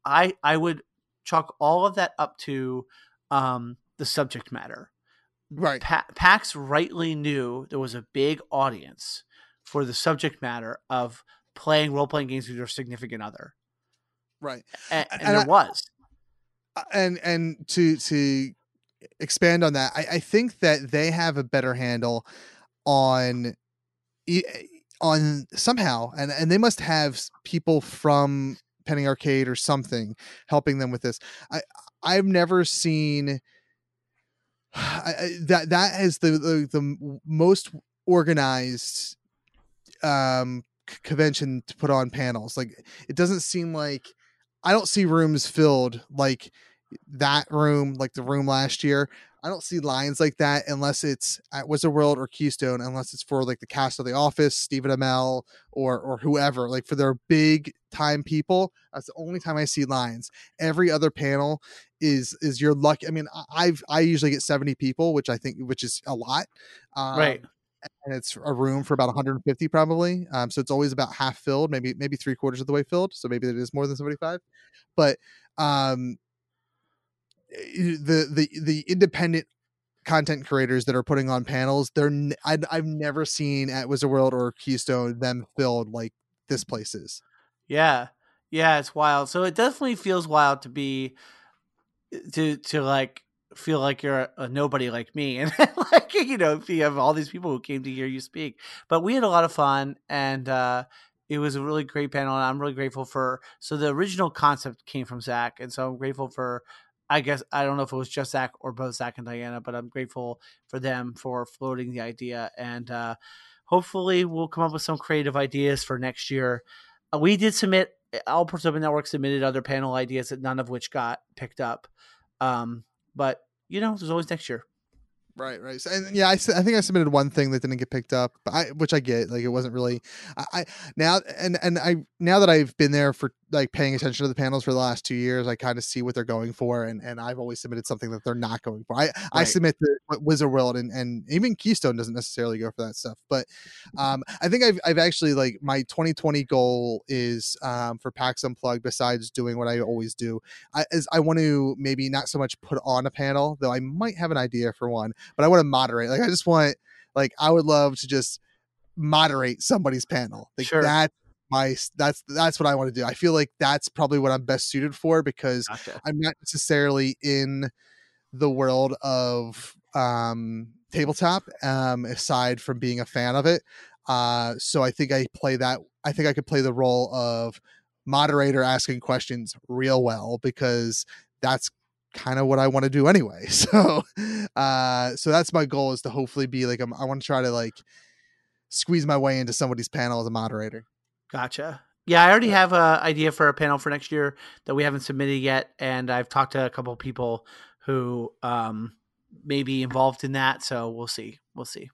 Speaker 6: i i would chalk all of that up to um the subject matter.
Speaker 5: Right.
Speaker 6: Pa- pax rightly knew there was a big audience for the subject matter of playing role playing games with your significant other.
Speaker 5: Right.
Speaker 6: And, and, and there I, was.
Speaker 5: Uh, and and to to expand on that, I, I think that they have a better handle on on somehow and and they must have people from Penny Arcade or something helping them with this. I I've never seen I, that that is the, the the most organized um convention to put on panels like it doesn't seem like i don't see rooms filled like that room like the room last year. I don't see lines like that unless it's at wizard world or keystone unless it's for like the cast of the office stephen amell or or whoever like for their big time people that's the only time i see lines. Every other panel is is your luck i mean i've i usually get 70 people which i think which is a lot
Speaker 6: um, right
Speaker 5: and it's a room for about 150 probably. Um, so it's always about half filled, maybe maybe three quarters of the way filled. So maybe it is more than 75. But um, eh, the the the independent content creators that are putting on panels, they're i I've never seen at Wizard World or Keystone them filled like this place is.
Speaker 6: Yeah, yeah, it's wild. So it definitely feels wild to be eh, to to like feel like you're a, nobody like me and like you know you have all these people who came to hear you speak. But we had a lot of fun and uh it was a really great panel and i'm really grateful for so the original concept came from zach and so i'm grateful for i guess i don't know if it was just zach or both zach and diana but i'm grateful for them for floating the idea and uh hopefully we'll come up with some creative ideas for next year. Uh, we did submit All Ports Open Network submitted other panel ideas that none of which got picked up. Um but you know, there's always next year.
Speaker 5: Right, right. So, and yeah, I think I submitted one thing that didn't get picked up, but I, which I get, like it wasn't really. I, I now and and I now that I've been there for like paying attention to the panels for the last two years, I kind of see what they're going for, and and I've always submitted something that they're not going for. I I submit the Wizard World, and and even Keystone doesn't necessarily go for that stuff, but um, I think I've I've actually like my 2020 goal is um for PAX Unplugged. Besides doing what I always do, I is I want to maybe not so much put on a panel, though I might have an idea for one, but I want to moderate. Like I just want like I would love to just moderate somebody's panel. Like
Speaker 6: Sure.
Speaker 5: that my that's that's what I want to do. I feel like that's probably what I'm best suited for because
Speaker 6: Gotcha.
Speaker 5: I'm not necessarily in the world of um tabletop um aside from being a fan of it. Uh so I think I play that I think I could play the role of moderator asking questions real well because that's kind of what I want to do anyway. So uh so that's my goal is to hopefully be like I'm, I want to try to like squeeze my way into somebody's panel as a moderator.
Speaker 6: Gotcha. Yeah, I already have a idea for a panel for next year that we haven't submitted yet, and I've talked to a couple of people who um, may be involved in that. So we'll see. We'll see.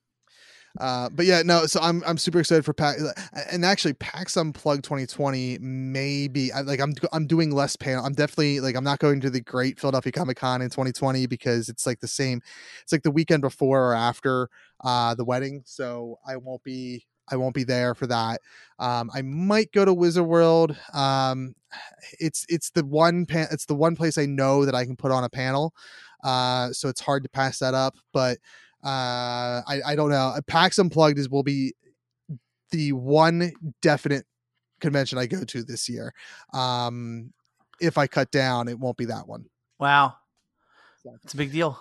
Speaker 5: Uh, but yeah, no. So I'm I'm super excited for PAX, and actually PAX Unplugged 2020 maybe I, like I'm I'm doing less panel. I'm definitely like I'm not going to the Great Philadelphia Comic Con in 2020 because it's like the same. It's like the weekend before or after uh, the wedding, so I won't be I won't be there for that. Um, I might go to Wizard World. Um, it's it's the one pan- it's the one place I know that I can put on a panel. Uh, so it's hard to pass that up, but uh I, I don't know. Pax unplugged is will be the one definite convention i go to this year. Um if i cut down it won't be that one.
Speaker 6: Wow, it's a big deal.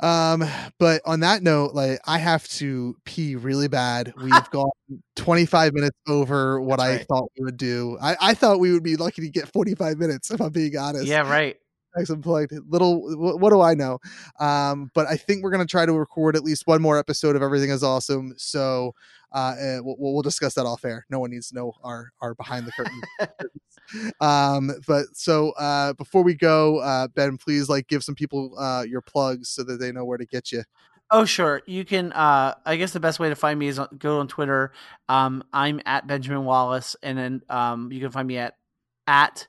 Speaker 5: um but on that note like i have to pee really bad. We've gone 25 minutes over what
Speaker 6: That's
Speaker 5: i
Speaker 6: right.
Speaker 5: thought we would do. I, I thought we would be lucky to get 45 minutes if i'm being honest.
Speaker 6: Yeah, right.
Speaker 5: Pax Unplugged. Little, what, what do I know? Um, but I think we're gonna try to record at least one more episode of Everything Is Awesome. So uh, uh, we'll, we'll discuss that off air. No one needs to know our our behind the curtain. um, but so uh, before we go, uh, Ben, please like give some people uh, your plugs so that they know where to get you.
Speaker 6: Oh, sure. You can. Uh, I guess the best way to find me is on, go on Twitter. Um, I'm at Benjamin Wallace, and then um, you can find me at at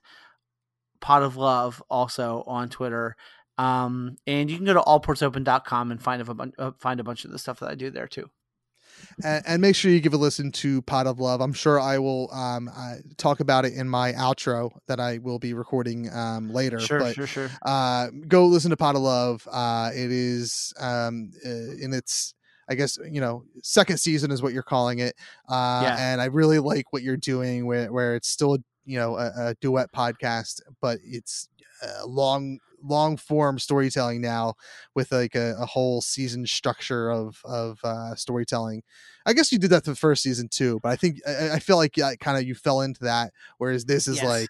Speaker 6: Pot of Love also on Twitter. Um, and you can go to allportsopen.com and find a bunch uh, find a bunch of the stuff that I do there too.
Speaker 5: and, and make sure you give a listen to Pot of Love. I'm sure I will um, uh, talk about it in my outro that I will be recording um, later.
Speaker 6: Sure,
Speaker 5: but
Speaker 6: sure, sure.
Speaker 5: uh, go listen to Pot of Love. Uh, it is um, uh, in its, I guess you know, second season is what you're calling it. Uh,
Speaker 6: Yeah.
Speaker 5: And I really like what you're doing, where where it's still you know a, a duet podcast, but it's uh, long long form storytelling now with like a, a whole season structure of of uh, storytelling. I guess you did that the first season too, but I think I, I feel like yeah, kind of you fell into that, whereas this is
Speaker 6: Yes.
Speaker 5: like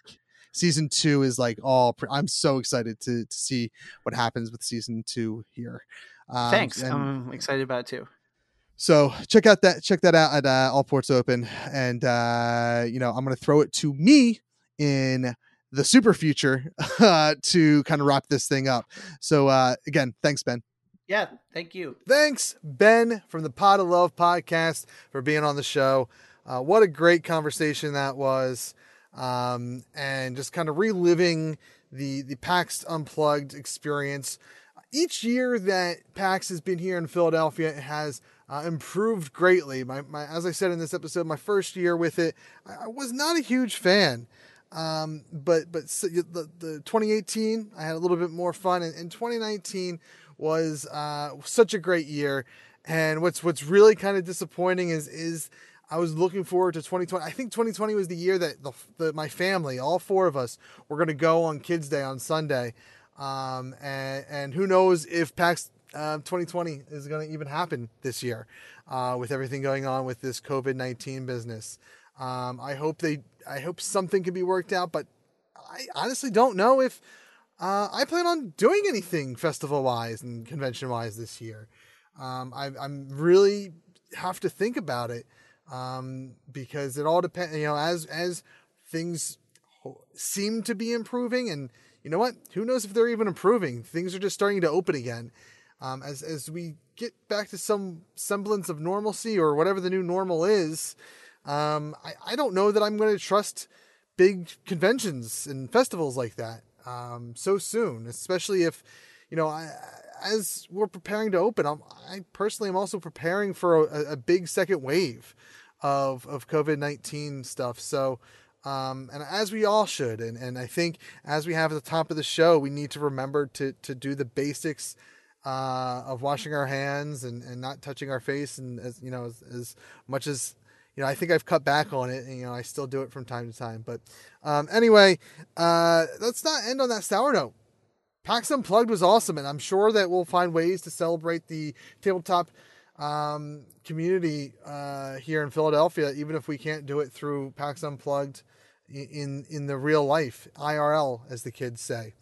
Speaker 5: season two is like all. Pre- I'm so excited to to see what happens with season two here. Um,
Speaker 6: Thanks.
Speaker 5: and-
Speaker 6: I'm excited about it too.
Speaker 5: So check out that check that out at uh, All Ports Open, and uh, you know I'm going to throw it to me in the super future uh, to kind of wrap this thing up. So uh, again, thanks Ben.
Speaker 6: Yeah, thank you.
Speaker 5: Thanks Ben from the Pot of Love podcast for being on the show. Uh, what a great conversation that was, um, and just kind of reliving the the PAX Unplugged experience. Each year that PAX has been here in Philadelphia, it has uh, improved greatly. My, my, as I said in this episode, my first year with it, I, I was not a huge fan. Um, but but the, the 2018, I had a little bit more fun, and, and 2019 was uh, such a great year. And what's what's really kind of disappointing is is I was looking forward to 2020. I think 2020 was the year that the, the my family, all four of us, were going to go on Kids Day on Sunday. Um, and and who knows if PAX uh, 2020 is going to even happen this year, uh, with everything going on with this COVID 19 business. Um, I hope they, I hope something can be worked out, but I honestly don't know if uh, I plan on doing anything festival wise and convention wise this year. Um, I, I'm really have to think about it um, because it all depends. You know, as as things seem to be improving, and you know what? Who knows if they're even improving? Things are just starting to open again. Um, as as we get back to some semblance of normalcy or whatever the new normal is, um, I, I don't know that I'm going to trust big conventions and festivals like that um, so soon, especially if, you know, I, as we're preparing to open, I'm, I personally am also preparing for a, a big second wave of, of COVID 19 stuff. So, um, and as we all should, and, and I think as we have at the top of the show, we need to remember to, to do the basics uh, of washing our hands and, and not touching our face, and as you know, as, as much as you know, I think I've cut back on it, and you know, I still do it from time to time. But um, anyway, uh, let's not end on that sour note. PAX Unplugged was awesome, and I'm sure that we'll find ways to celebrate the tabletop um, community uh, here in Philadelphia, even if we can't do it through PAX Unplugged in in the real life IRL, as the kids say.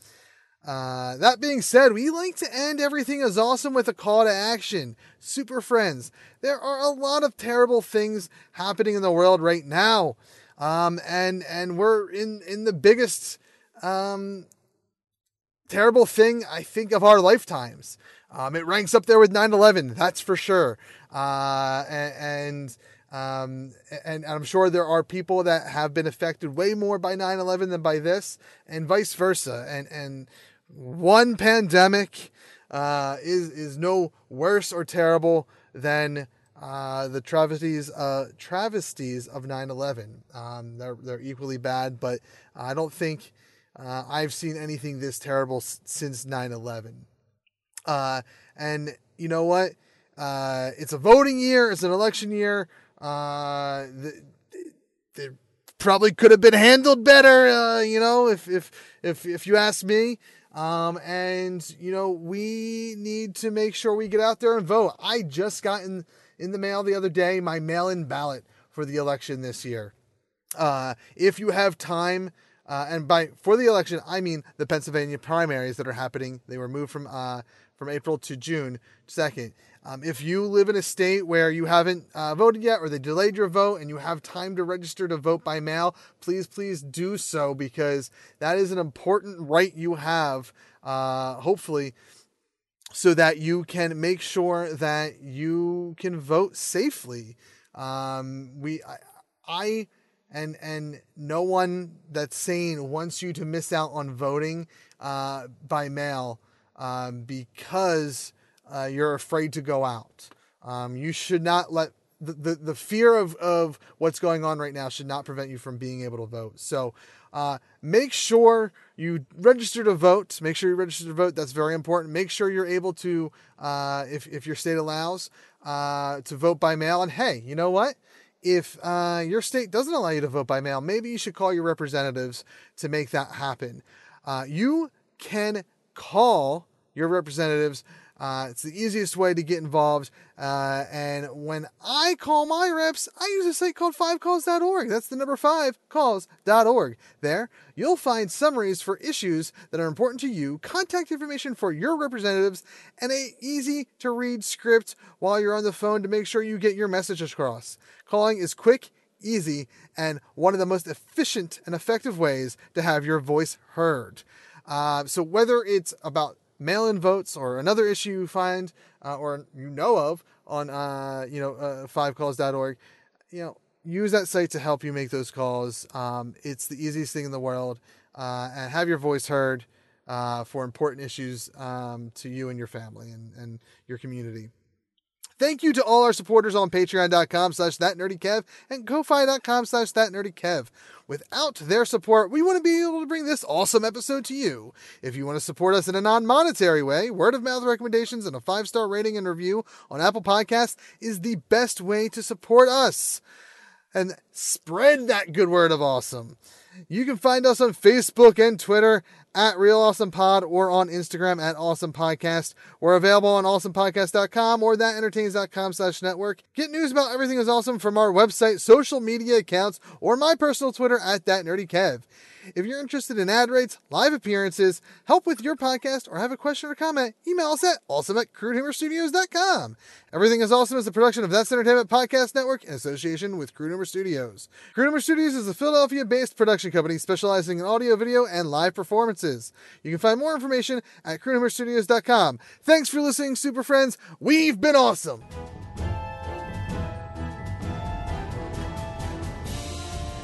Speaker 5: Uh, that being said, we like to end everything as awesome with a call to action. Super friends, there are a lot of terrible things happening in the world right now, um, and and we're in in the biggest um, terrible thing I think of our lifetimes. Um, it ranks up there with 9/11, that's for sure. Uh, and, and um, and, I'm sure there are people that have been affected way more by 9/11 than by this, and vice versa. And and one pandemic uh, is is no worse or terrible than uh, the travesties uh, travesties of 9/11. Um, they're they're equally bad, but I don't think uh, I've seen anything this terrible s- since 9/11. Uh, and you know what? Uh, it's a voting year. It's an election year. Uh, they probably could have been handled better. You know, if if if if you ask me. Um, and you know, we need to make sure we get out there and vote. I just got in in the mail the other day my mail-in ballot for the election this year. Uh, if you have time. Uh, and by for the election, I mean the Pennsylvania primaries that are happening. They were moved from uh, from April to June 2nd. Um, if you live in a state where you haven't uh, voted yet or they delayed your vote and you have time to register to vote by mail, please, please do so because that is an important right you have, uh, hopefully, so that you can make sure that you can vote safely. Um, we, I, I and and no one that's sane wants you to miss out on voting uh, by mail um, because uh, you're afraid to go out. Um, you should not let the, the, the fear of, of what's going on right now should not prevent you from being able to vote. So uh, make sure you register to vote. Make sure you register to vote. That's very important. Make sure you're able to, uh, if, if your state allows, uh, to vote by mail. And hey, you know what? If uh, your state doesn't allow you to vote by mail, maybe you should call your representatives to make that happen. Uh, you can call your representatives. Uh, it's the easiest way to get involved. Uh, and when I call my reps, I use a site called fivecalls.org. That's the number five calls.org. There, you'll find summaries for issues that are important to you, contact information for your representatives, and a easy to read script while you're on the phone to make sure you get your message across. Calling is quick, easy, and one of the most efficient and effective ways to have your voice heard. Uh, so whether it's about mail-in votes or another issue you find uh, or you know of on uh, you know uh, fivecalls.org, you know use that site to help you make those calls. Um, it's the easiest thing in the world, uh, and have your voice heard uh, for important issues um, to you and your family and, and your community. Thank you to all our supporters on patreon.com slash thatnerdykev and ko-fi.com slash thatnerdykev. Without their support, we wouldn't be able to bring this awesome episode to you. If you want to support us in a non-monetary way, word of mouth recommendations and a five-star rating and review on Apple Podcasts is the best way to support us. And spread that good word of awesome. You can find us on Facebook and Twitter at Real Awesome Pod or on Instagram at Awesome Podcast. We're available on awesomepodcast.com or thatentertains.com slash network. Get news about everything is awesome from our website, social media accounts, or my personal Twitter at thatnerdykev. If you're interested in ad rates, live appearances, help with your podcast, or have a question or comment, email us at awesome at crudehumorstudios.com. Everything is Awesome is a production of That's Entertainment Podcast Network in association with Crude Humor Studios. Crude Humor Studios is a Philadelphia based production company specializing in audio, video, and live performances. You can find more information at crudehumorstudios.com. Thanks for listening, Super Friends. We've been awesome.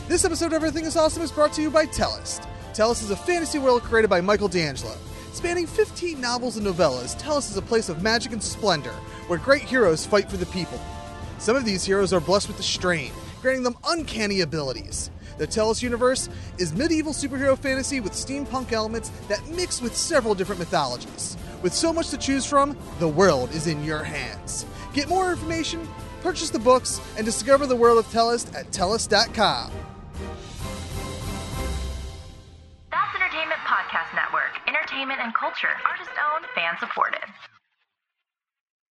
Speaker 5: This episode of Everything is Awesome is brought to you by Tellus. Tellus is a fantasy world created by Michael D'Angelo. Spanning 15 novels and novellas, Tellus is a place of magic and splendor, where great heroes fight for the people. Some of these heroes are blessed with the strain, granting them uncanny abilities. The Tellus universe is medieval superhero fantasy with steampunk elements that mix with several different mythologies. With so much to choose from, the world is in your hands. Get more information, purchase the books, and discover the world of Tellus at tellus.com.
Speaker 7: Podcast Network. Entertainment and culture. Artist owned, fan supported.